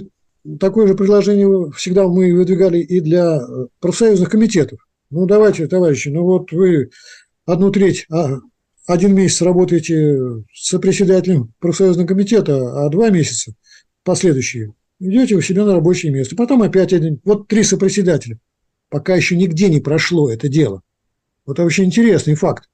такое же предложение всегда мы выдвигали и для профсоюзных комитетов. Ну, давайте, товарищи, ну вот вы одну треть, а, один месяц работаете сопредседателем профсоюзного комитета, а два месяца последующие идете у себя на рабочее место. Потом опять один, вот три сопредседателя. Пока еще нигде не прошло это дело. Вот очень интересный факт.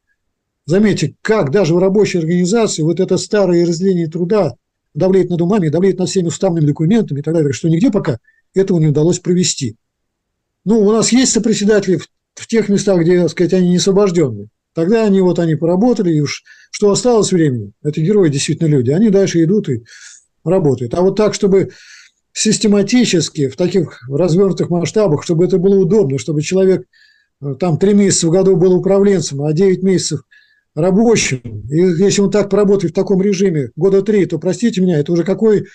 Заметьте, как даже в рабочей организации вот это старое разделение труда давлеет над умами, давлеет над всеми уставными документами и так далее, что нигде пока этого не удалось провести. Ну, у нас есть сопредседатели в, в тех местах, где, так сказать, они не освобожденные. Тогда они вот они поработали, и уж что осталось времени, это герои действительно люди, они дальше идут и работают. А вот так, чтобы систематически, в таких развернутых масштабах, чтобы это было удобно, чтобы человек э, там три месяца в году был управленцем, а 9 месяцев рабочим. И если он так поработает в таком режиме года три, то, простите меня, это уже какой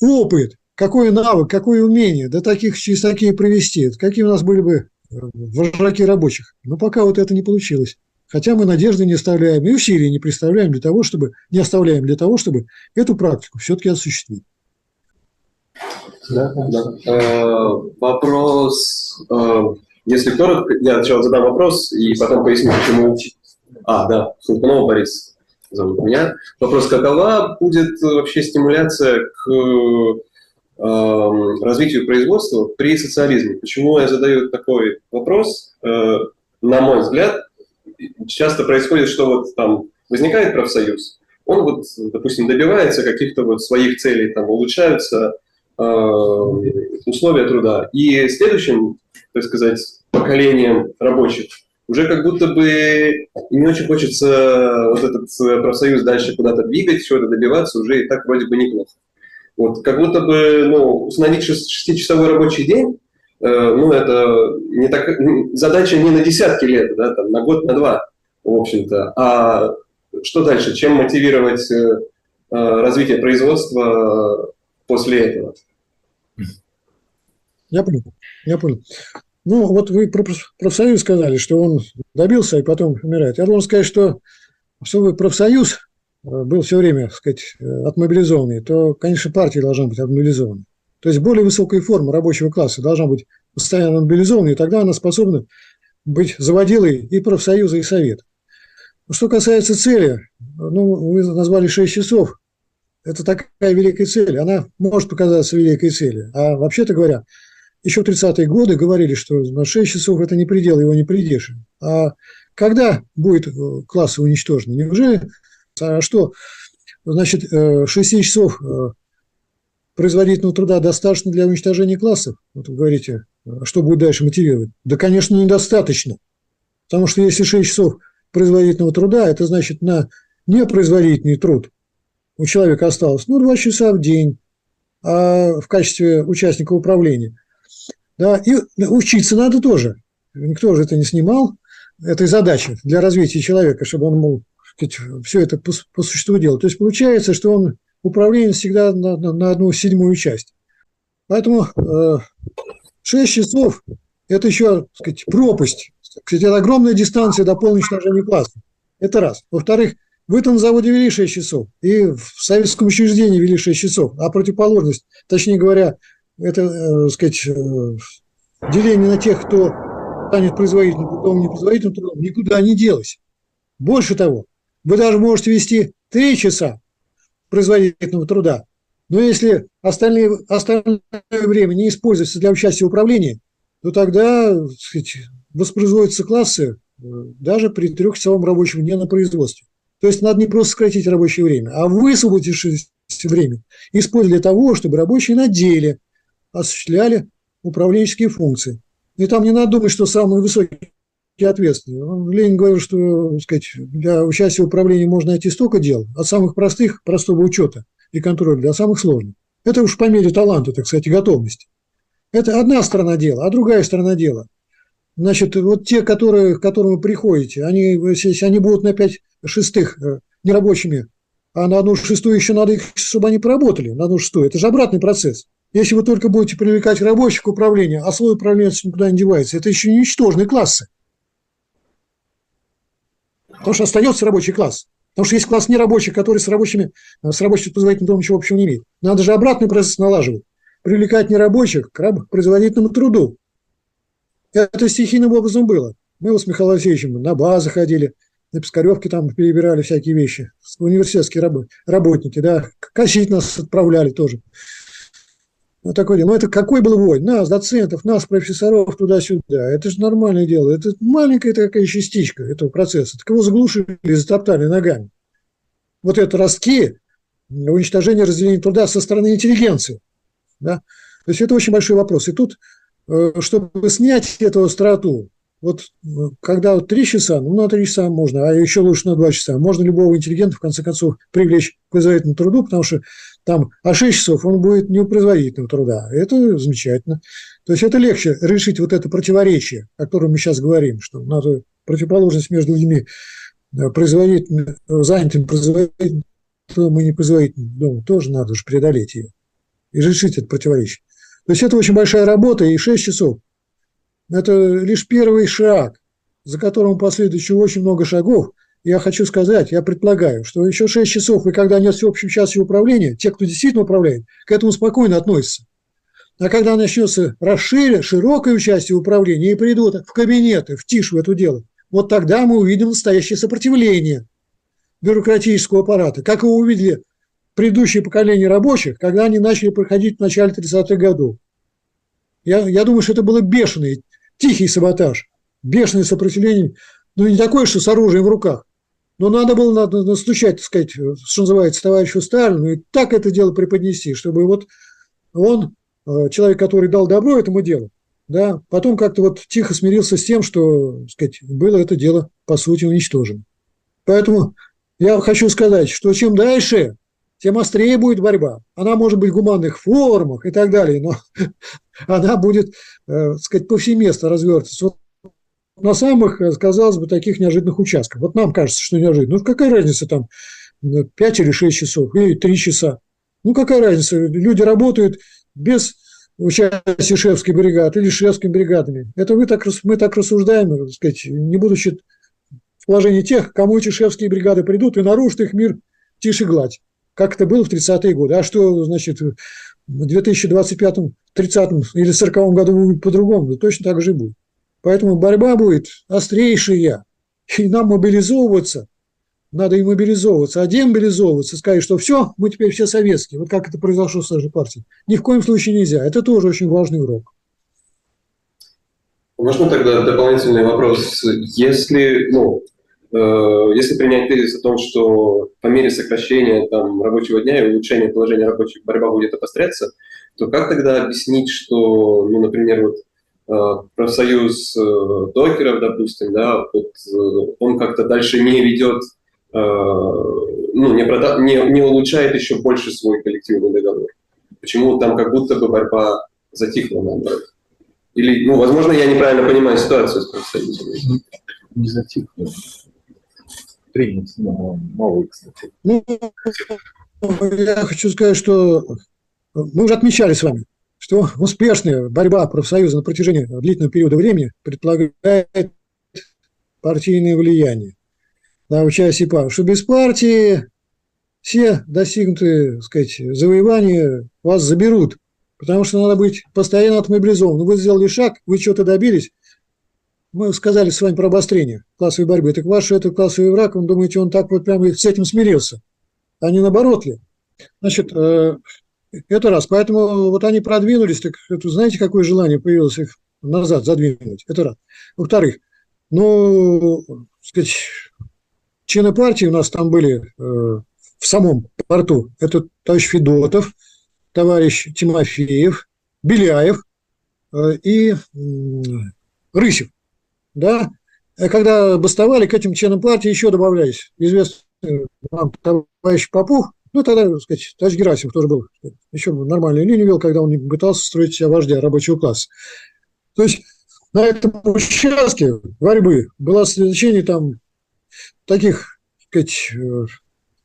опыт, какой навык, какое умение до таких, через такие провести. Какие у нас были бы э, вожаки рабочих. Но пока вот это не получилось. Хотя мы надежды не оставляем и усилий не представляем для того, чтобы, не оставляем для того, чтобы эту практику все-таки осуществить. Да, да. Э, вопрос, э, если коротко, я сначала задам вопрос и потом поясню, почему. А, да, Султанова Борис зовут меня. Вопрос, какова будет вообще стимуляция к э, развитию производства при социализме? Почему я задаю такой вопрос? Э, на мой взгляд, часто происходит, что вот там возникает профсоюз, он вот, допустим, добивается каких-то вот своих целей, там улучшаются э, условия труда. И следующим, так сказать, поколением рабочих уже как будто бы не очень хочется вот этот профсоюз дальше куда-то двигать, это добиваться, уже и так вроде бы неплохо. Вот, как будто бы ну, установить шестичасовой рабочий день Э, ну, это не так, задача не на десятки лет, да, там, на год, на два, в общем-то. А что дальше? Чем мотивировать э, э, развитие производства после этого? Я понял, я понял. Ну, вот вы про профсоюз сказали, что он добился и потом умирает. Я должен сказать, что чтобы профсоюз был все время, так сказать, отмобилизованный, то, конечно, партия должна быть отмобилизованной. То есть более высокая форма рабочего класса должна быть постоянно мобилизована, и тогда она способна быть заводилой и профсоюза, и совета. Что касается цели, ну, вы назвали 6 часов. Это такая великая цель. Она может показаться великой целью. А вообще-то говоря, еще в 30-е годы говорили, что на 6 часов это не предел, его не придешь. А когда будет классы уничтожены? Неужели? А что? Значит, 6 э, часов э, производительного труда достаточно для уничтожения классов? Вот вы говорите, а что будет дальше мотивировать? Да, конечно, недостаточно. Потому что если 6 часов производительного труда, это значит на непроизводительный труд у человека осталось, ну, 2 часа в день а в качестве участника управления. Да, и учиться надо тоже. Никто же это не снимал, этой задачи для развития человека, чтобы он мог сказать, все это по, по существу делать. То есть получается, что он управление всегда на, на, на одну седьмую часть. Поэтому э, 6 часов – это еще так сказать, пропасть. Кстати, это огромная дистанция до полного уничтожения класса. Это раз. Во-вторых, там на заводе вели 6 часов, и в советском учреждении вели 6 часов, а противоположность, точнее говоря, это, э, сказать, э, деление на тех, кто станет производительным трудом, непроизводительным трудом, никуда не делось. Больше того, вы даже можете вести 3 часа, производительного труда. Но если остальные, остальное время не используется для участия в управлении, то тогда сказать, воспроизводятся классы э, даже при трехчасовом рабочем дне на производстве. То есть надо не просто сократить рабочее время, а высвободившееся время использовать для того, чтобы рабочие на деле осуществляли управленческие функции. И там не надо думать, что самые высокие ответственные. Ленин говорил, что сказать, для участия в управлении можно найти столько дел, от самых простых, простого учета и контроля, до самых сложных. Это уж по мере таланта, так сказать, и готовности. Это одна сторона дела, а другая сторона дела. Значит, вот те, которые, к которым вы приходите, они, они будут на пять шестых э, нерабочими, а на одну шестую еще надо их, чтобы они поработали, на одну шестую. Это же обратный процесс. Если вы только будете привлекать рабочих к управлению, а свой управленец никуда не девается, это еще не ничтожные классы. Потому что остается рабочий класс. Потому что есть класс нерабочих, который с рабочими, с рабочим позволительным трудом ничего общего не имеет. Надо же обратный процесс налаживать. Привлекать нерабочих к производительному труду. Это стихийным образом было. Мы вот с Михаилом Алексеевичем на базы ходили, на Пискаревке там перебирали всякие вещи. Университетские работники, да, косить нас отправляли тоже. Такое дело. Но это какой был вой? Нас, доцентов, нас, профессоров, туда-сюда. Это же нормальное дело. Это маленькая такая частичка этого процесса. Так его заглушили, затоптали ногами. Вот это ростки уничтожения разделения труда со стороны интеллигенции. Да? То есть это очень большой вопрос. И тут, э, чтобы снять эту остроту, вот э, когда три часа, ну, на три часа можно, а еще лучше на два часа, можно любого интеллигента, в конце концов, привлечь к производительному труду, потому что там, а 6 часов он будет непроизводительного труда. Это замечательно. То есть это легче решить вот это противоречие, о котором мы сейчас говорим, что надо противоположность между людьми э, производительным, занятым производительным трудом и непроизводительным трудом, тоже надо же преодолеть ее и решить это противоречие. То есть это очень большая работа, и 6 часов – это лишь первый шаг, за которым последует очень много шагов – я хочу сказать, я предполагаю, что еще 6 часов, и когда нет всеобщего часа управления, те, кто действительно управляет, к этому спокойно относятся. А когда начнется расширить широкое участие в управлении и придут в кабинеты, в тишь в это дело, вот тогда мы увидим настоящее сопротивление бюрократического аппарата, как его увидели предыдущие поколения рабочих, когда они начали проходить в начале 30-х годов. Я, я думаю, что это было бешеный, тихий саботаж, бешеное сопротивление, ну не такое, что с оружием в руках, но надо было надо настучать, так сказать, что называется, товарищу Сталину, и так это дело преподнести, чтобы вот он, э, человек, который дал добро этому делу, да, потом как-то вот тихо смирился с тем, что, так сказать, было это дело, по сути, уничтожено. Поэтому я хочу сказать, что чем дальше, тем острее будет борьба. Она может быть в гуманных формах и так далее, но она будет, э, так сказать, повсеместно развертываться на самых, э, казалось бы, таких неожиданных участках. Вот нам кажется, что неожиданно. Ну, какая разница там 5 или 6 часов, или 3 часа? Ну, какая разница? Люди работают без участия шефской бригады или шефскими бригадами. Это мы так, мы так рассуждаем, так сказать, не будучи в положении тех, кому эти шефские бригады придут и нарушат их мир тише гладь, как это было в 30-е годы. А что, значит, в 2025, 30 или 40 году будет по-другому? точно так же и будет. Поэтому борьба будет острейшая. И нам мобилизовываться, надо и мобилизовываться, а демобилизовываться, сказать, что все, мы теперь все советские. Вот как это произошло с нашей партией. Ни в коем случае нельзя. Это тоже очень важный урок. Можно тогда дополнительный вопрос? Если, ну, э, если принять тезис о том, что по мере сокращения там, рабочего дня и улучшения положения рабочих борьба будет обостряться, то как тогда объяснить, что, ну, например, вот профсоюз э, докеров, допустим, да, вот, э, он как-то дальше не ведет, ну, не, прода- не, не улучшает еще больше свой коллективный договор. Почему там как будто бы борьба затихла, наоборот? Или, ну, возможно, я неправильно понимаю ситуацию с профсоюзом. Не затихло. Принят новый, кстати. Ну, я хочу сказать, что мы уже отмечали с вами, что успешная борьба профсоюза на протяжении длительного периода времени предполагает партийное влияние на участие партии, что без партии все достигнутые, так сказать, завоевания вас заберут, потому что надо быть постоянно отмобилизованным. Вы сделали шаг, вы чего-то добились, мы сказали с вами про обострение классовой борьбы. Так ваш это классовый враг, он думаете, он так вот прямо с этим смирился, а не наоборот ли? Значит, э, это раз. Поэтому вот они продвинулись, так это, знаете, какое желание появилось их назад задвинуть? Это раз. Во-вторых, ну, сказать, члены партии у нас там были э, в самом порту. Это товарищ Федотов, товарищ Тимофеев, Беляев э, и э, Рысев. Да? А когда бастовали, к этим членам партии еще добавлялись известный вам товарищ Попов, Ну, тогда, так сказать, товарищ Герасимов тоже был, еще нормальную линию вел, когда он пытался строить себя вождя рабочего класса. То есть на этом участке борьбы было сосредоточение там таких, так сказать, э,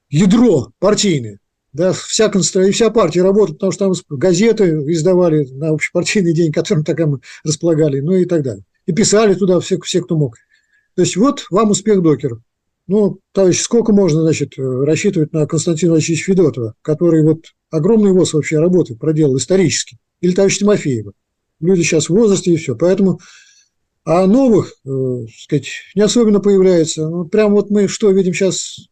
ядро партийное. Да, вся, вся партия работает, потому что там газеты издавали на общепартийный день, которым так мы располагали, ну и так далее. И писали туда все, все, кто мог. То есть вот вам успех докеров. Ну, товарищ, сколько можно, значит, рассчитывать на Константина Васильевича Федотова, который вот огромный ВОЗ вообще работы проделал исторически, или товарищ Тимофеева. Люди сейчас в возрасте и все. Поэтому а новых, э, сказать, не особенно появляется. Ну, прям вот мы что видим сейчас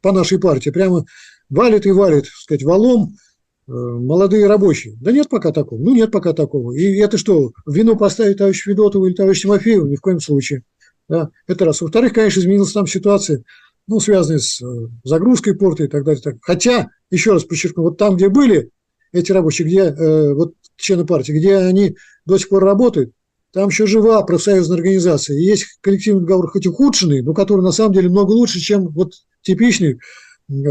по нашей партии, прямо валит и валит, сказать, валом э, молодые рабочие. Да нет пока такого. Ну, нет пока такого. И это что, вину поставить товарищу Федотову или товарищу Тимофееву? Ни в коем случае. Да, это раз. Во-вторых, конечно, изменилась там ситуация, ну, связанная с э, загрузкой порта и так далее. Хотя, еще раз подчеркну, вот там, где были эти рабочие, где э, вот члены партии, где они до сих пор работают, там еще жива профсоюзная организация. И есть коллективный договор, хоть ухудшенный, но который на самом деле много лучше, чем вот типичный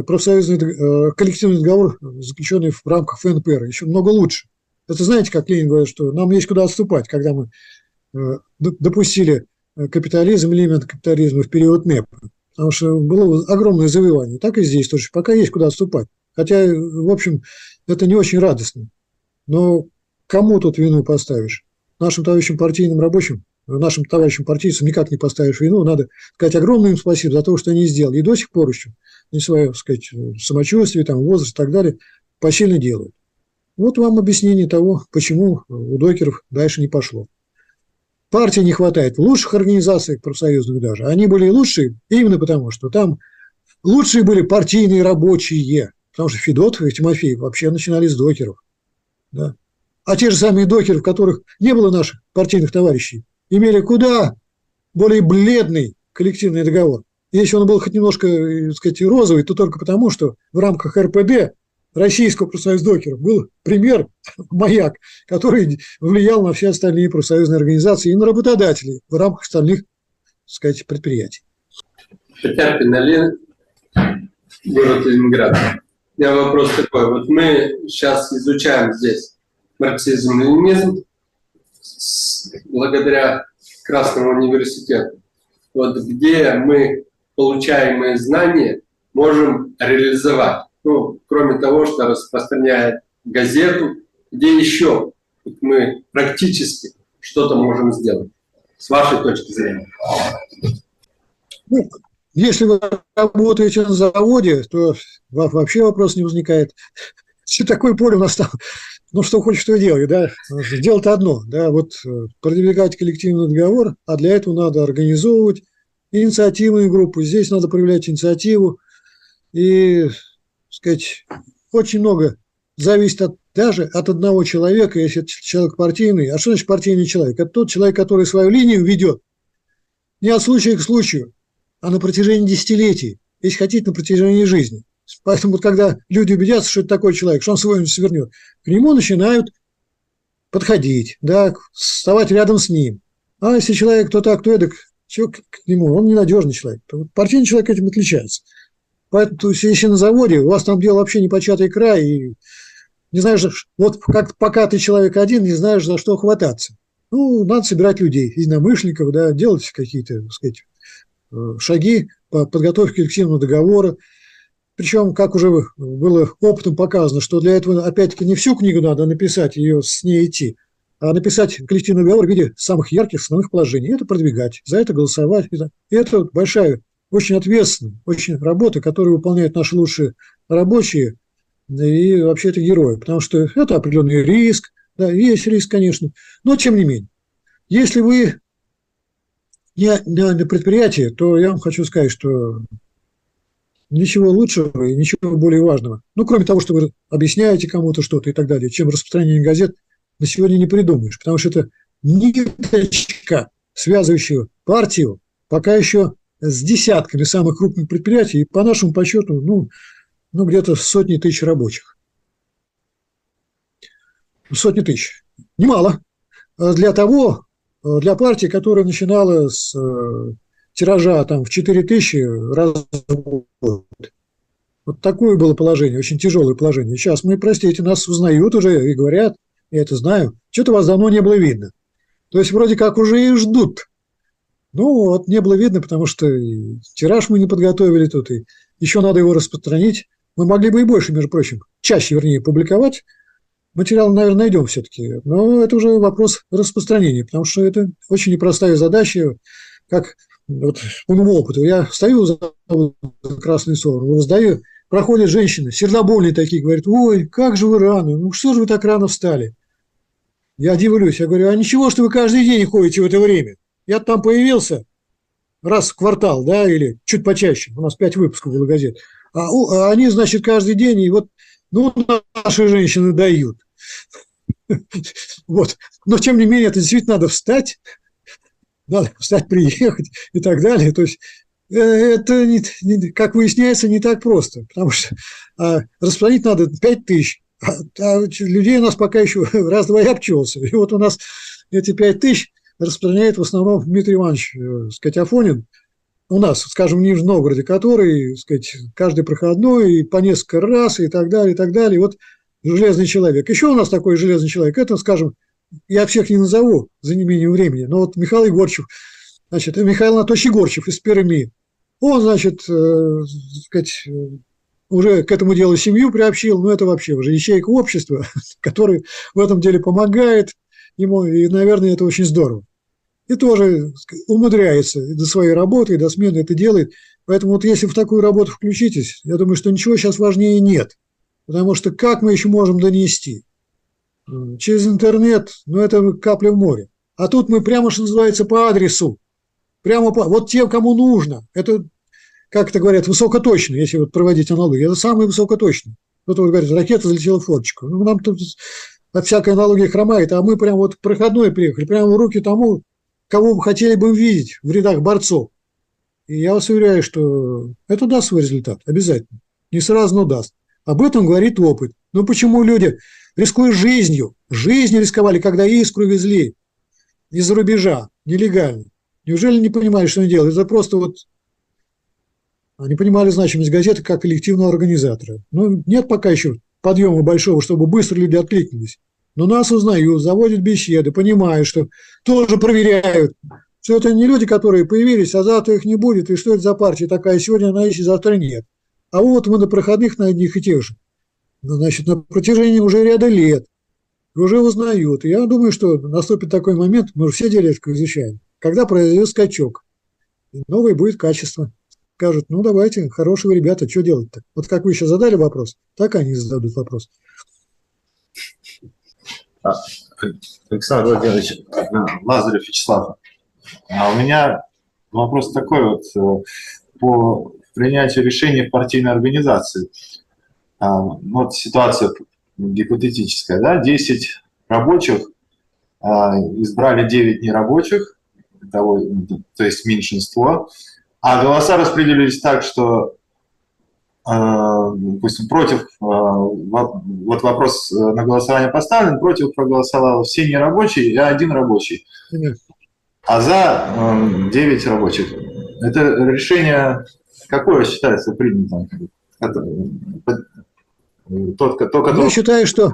профсоюзный э, коллективный договор, заключенный в рамках ФНПР. Еще много лучше. Это знаете, как Ленин говорит, что нам есть куда отступать, когда мы допустили Капитализм, элемент капитализма в период НЭП. Потому что было огромное завоевание. Так и здесь тоже. Пока есть куда отступать. Хотя, в общем, это не очень радостно. Но кому тут вину поставишь? Нашим товарищам партийным рабочим, нашим товарищам партийцам никак не поставишь вину. Надо сказать огромное им спасибо за то, что они сделали. И до сих пор еще, не свое, так сказать, самочувствие, там, возраст и так далее, посильно делают. Вот вам объяснение того, почему у докеров дальше не пошло. Партии не хватает лучших организациях профсоюзных даже. Они были лучшие именно потому, что там лучшие были партийные рабочие. Потому что Федотов и Тимофеев вообще начинали с докеров. Да? А те же самые докеры, в которых не было наших партийных товарищей, имели куда более бледный коллективный договор. Если он был хоть немножко, э, так сказать, розовый, то только потому, что в рамках РПД российского профсоюза докеров был пример, маяк, который влиял на все остальные профсоюзные организации и на работодателей в рамках остальных, так сказать, предприятий. Петяпин Алин, город Ленинград. У меня вопрос такой. Вот мы сейчас изучаем здесь марксизм-ленинизм благодаря Красному университету. Вот где мы получаемые знания можем реализовать ну, кроме того, что распространяет газету, где еще мы практически что-то можем сделать, с вашей точки зрения? Ну, если вы работаете на заводе, то вообще вопрос не возникает. Все такое поле у нас там. Ну, что хочешь, что делай, да. Дело-то одно, да, вот э, продвигать коллективный договор, а для этого надо организовывать инициативные группы. Здесь надо проявлять инициативу. И сказать, очень много зависит от, даже от одного человека, если человек партийный. А что значит партийный человек? Это тот человек, который свою линию ведет не от случая к случаю, а на протяжении десятилетий, если хотите, на протяжении жизни. Поэтому, вот, когда люди убедятся, что это такой человек, что он свой свернет, к нему начинают подходить, да, вставать рядом с ним. А если человек то так, то эдак, чего к нему? Он ненадежный человек. Партийный человек этим отличается. Поэтому, то есть, если на заводе, у вас там дело вообще непочатый край, и не знаешь, вот как пока ты человек один, не знаешь, за что хвататься. Ну, надо собирать людей, единомышленников, да, делать какие-то, так сказать, э, шаги по подготовке коллективного договора. Причем, как уже было опытом показано, что для этого, опять-таки, не всю книгу надо написать, ее с ней идти, а написать коллективный договор в виде самых ярких основных положений. Это продвигать, за это голосовать. И это большая очень ответственной, очень работы, которую выполняют наши лучшие рабочие и вообще это герои, потому что это определенный риск, да, есть риск, конечно, но тем не менее. Если вы не на предприятии, то я вам хочу сказать, что ничего лучшего и ничего более важного, ну, кроме того, что вы объясняете кому-то что-то и так далее, чем распространение газет, на сегодня не придумаешь, потому что это ниточка, связывающая партию, пока еще с десятками самых крупных предприятий, по нашему подсчету, ну, ну где-то сотни тысяч рабочих. Сотни тысяч. Немало. А для того, для партии, которая начинала с э, тиража там, в 4 тысячи раз в год. Вот такое было положение, очень тяжелое положение. Сейчас мы, простите, нас узнают уже и говорят, я это знаю, что-то вас давно не было видно. То есть вроде как уже и ждут. Ну вот, не было видно, потому что тираж мы не подготовили тут, и еще надо его распространить. Мы могли бы и больше, между прочим, чаще, вернее, публиковать. Материал, наверное, найдем все-таки. Но это уже вопрос распространения, потому что это очень непростая задача, как вот моему опыту. Я стою за красный сон, раздаю, проходят женщины, сердобольные такие, говорят, ой, как же вы рано, ну что же вы так рано встали? Я удивлюсь, я говорю, а ничего, что вы каждый день ходите в это время. Я там появился раз в квартал, да, или чуть почаще, у нас пять выпусков было газет. А, а они, значит, каждый день, и вот, ну, наши женщины дают. Вот. Но, тем не менее, это действительно надо встать, надо встать, приехать и так далее. То есть э, это, не, не, как выясняется, не так просто, потому что а, распространить надо 5 тысяч, а, а людей у нас пока еще раз-два и обчелся. И вот у нас эти 5 тысяч распространяет в основном Дмитрий Иванович э, сказать, Афонин, у нас, скажем, в Нижнем Новгороде, который, сказать, каждый проходной и по несколько раз и так далее, и так далее. Вот железный человек. Еще у нас такой железный человек, это, скажем, я всех не назову за неимением времени, но вот Михаил Егорчев, значит, Михаил Анатольевич Егорчев из Перми, он, значит, э, сказать, уже к этому делу семью приобщил, ну, это вообще уже ячейка общества, который в этом деле помогает ему, и, наверное, это очень здорово. И тоже умудряется до своей работы, до смены это делает. Поэтому вот если в такую работу включитесь, я думаю, что ничего сейчас важнее нет. Потому что как мы еще можем донести? Через интернет, ну это капля в море. А тут мы прямо, что называется, по адресу. Прямо по... Вот тем, кому нужно. Это, как это говорят, высокоточно, если вот проводить аналогию. Это самый высокоточный. Кто-то говорит, ракета залетела в форточку. Ну, нам тут от всякой аналогии хромает, а мы прям вот проходной приехали, прямо в руки тому, кого мы хотели бы видеть в рядах борцов. И я вас уверяю, что это даст свой результат, обязательно. Не сразу, но даст. Об этом говорит опыт. Ну почему люди, рискуя жизнью, жизнью рисковали, когда искру везли из-за рубежа, нелегально? Неужели не понимали, что они делают? Это просто вот они понимали значимость газеты как коллективного организатора. Ну, нет пока еще подъема большого, чтобы быстро люди откликнулись. Но нас узнают, заводят беседы, понимают, что тоже проверяют, что это не люди, которые появились, а завтра их не будет, и что это за партия такая, сегодня она есть, завтра нет. А вот мы на проходных на одних и тех же. Ну, значит, на протяжении уже ряда лет уже узнают. И я думаю, что наступит такой момент, мы же все диалектику изучаем, когда произойдет скачок. И новое будет качество. Скажут, ну давайте, хорошие ребята, что делать-то? Вот как вы сейчас задали вопрос, так они зададут вопрос. А, Александр Владимирович, Лазарев Вячеслав, а у меня вопрос такой вот э, по принятию решений в партийной организации. А, вот ситуация гипотетическая, да, 10 рабочих а, избрали 9 нерабочих, того, то есть меньшинство, а голоса распределились так, что а, допустим, против, вот вопрос на голосование поставлен, против проголосовало все нерабочие и один рабочий, а за 9 рабочих. Это решение какое считается принятым? Это, тот, тот, который... Я считаю, что,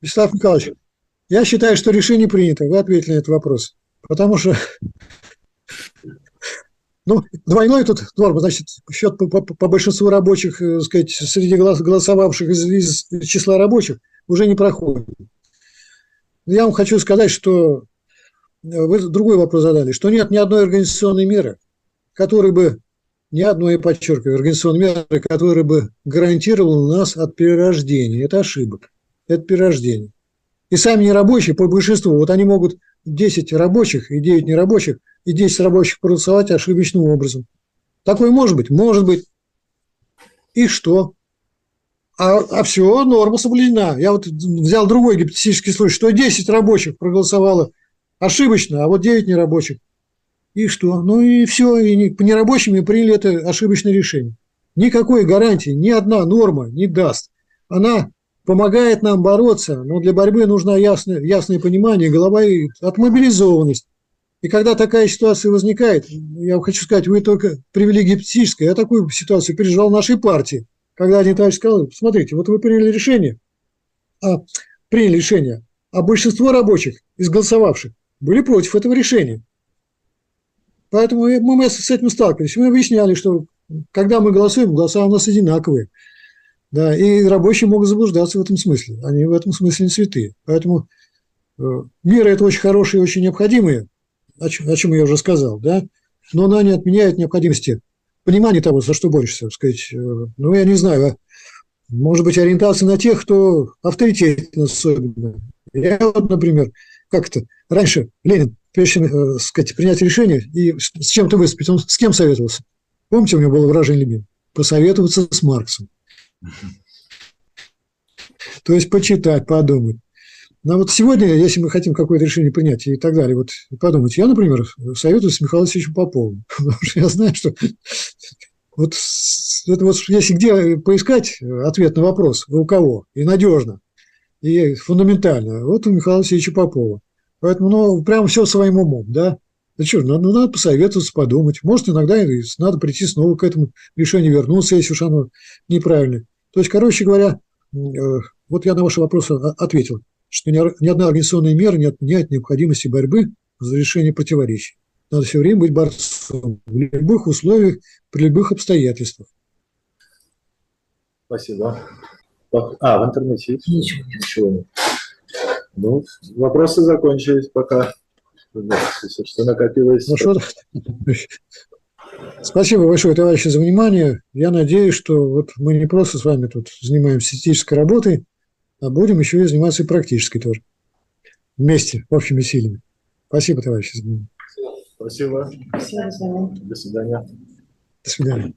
Вячеслав Николаевич, я считаю, что решение принято. Вы ответили на этот вопрос. Потому что ну, двойной тут норма, значит, счет по, по, по большинству рабочих, так э, сказать, среди голосовавших из, из числа рабочих уже не проходит. Я вам хочу сказать, что э, вы другой вопрос задали, что нет ни одной организационной меры, которая бы ни одной, я подчеркиваю, организационной меры, которая бы гарантировала нас от перерождения. Это ошибок. Это перерождение. И сами нерабочие, по большинству, вот они могут 10 рабочих и 9 нерабочих, и 10 рабочих проголосовать ошибочным образом. Такое может быть? Может быть. И что? А, а все, норма соблюдена. Я вот взял другой гипотетический случай, что 10 рабочих проголосовало ошибочно, а вот 9 нерабочих. И что? Ну и все, и по нерабочим приняли это ошибочное решение. Никакой гарантии ни одна норма не даст. Она помогает нам бороться, но для борьбы нужно ясное, ясное понимание, голова и отмобилизованность. И когда такая ситуация возникает, я хочу сказать, вы только привели гипотетическое, я такую ситуацию переживал в нашей партии, когда один товарищ сказал, смотрите, вот вы приняли решение, а, приняли решение, а большинство рабочих из голосовавших были против этого решения. Поэтому мы, мы с этим сталкивались. Мы объясняли, что когда мы голосуем, голоса у нас одинаковые. Да, и рабочие могут заблуждаться в этом смысле. Они в этом смысле не святые. Поэтому э, меры – это очень хорошие и очень необходимые, о чем, о чем я уже сказал, да, но она не отменяет необходимости понимания того, за что борешься, сказать. Э, ну, я не знаю, а может быть, ориентация на тех, кто авторитетен особенно. Я вот, например, как то раньше Ленин, прежде чем, э, сказать, принять решение и с чем-то выступить, он с кем советовался? Помните, у него было выражение любимое? Посоветоваться с Марксом. То есть почитать, подумать. Но вот сегодня, если мы хотим какое-то решение принять и так далее, вот подумать, я, например, советую с Михаилом Васильевичем Поповым, потому что я знаю, что вот, это вот если где поискать ответ на вопрос, у кого, и надежно, и фундаментально, вот у Михаила Васильевича Попова. Поэтому, ну, прям все своим умом, да. Да что, ну, ну, надо посоветоваться, подумать. Может, иногда надо прийти снова к этому решению, вернуться, если уж оно неправильное. То есть, короче говоря, э, вот я на ваши вопросы ответил, что ни одна организационная мера не отменяет необходимости борьбы за решение противоречий. Надо все время быть борцом в любых условиях, при любых обстоятельствах. Спасибо. А, в интернете есть? Ничего нет. Ничего нет. Ну, вопросы закончились пока. Если что накопилось. Ну что, спасибо большое, товарищи, за внимание. Я надеюсь, что вот мы не просто с вами тут занимаемся теоретической работой, а будем еще и заниматься и практической тоже. Вместе, общими силами. Спасибо, товарищи. Спасибо. Спасибо, до свидания. До свидания. До свидания.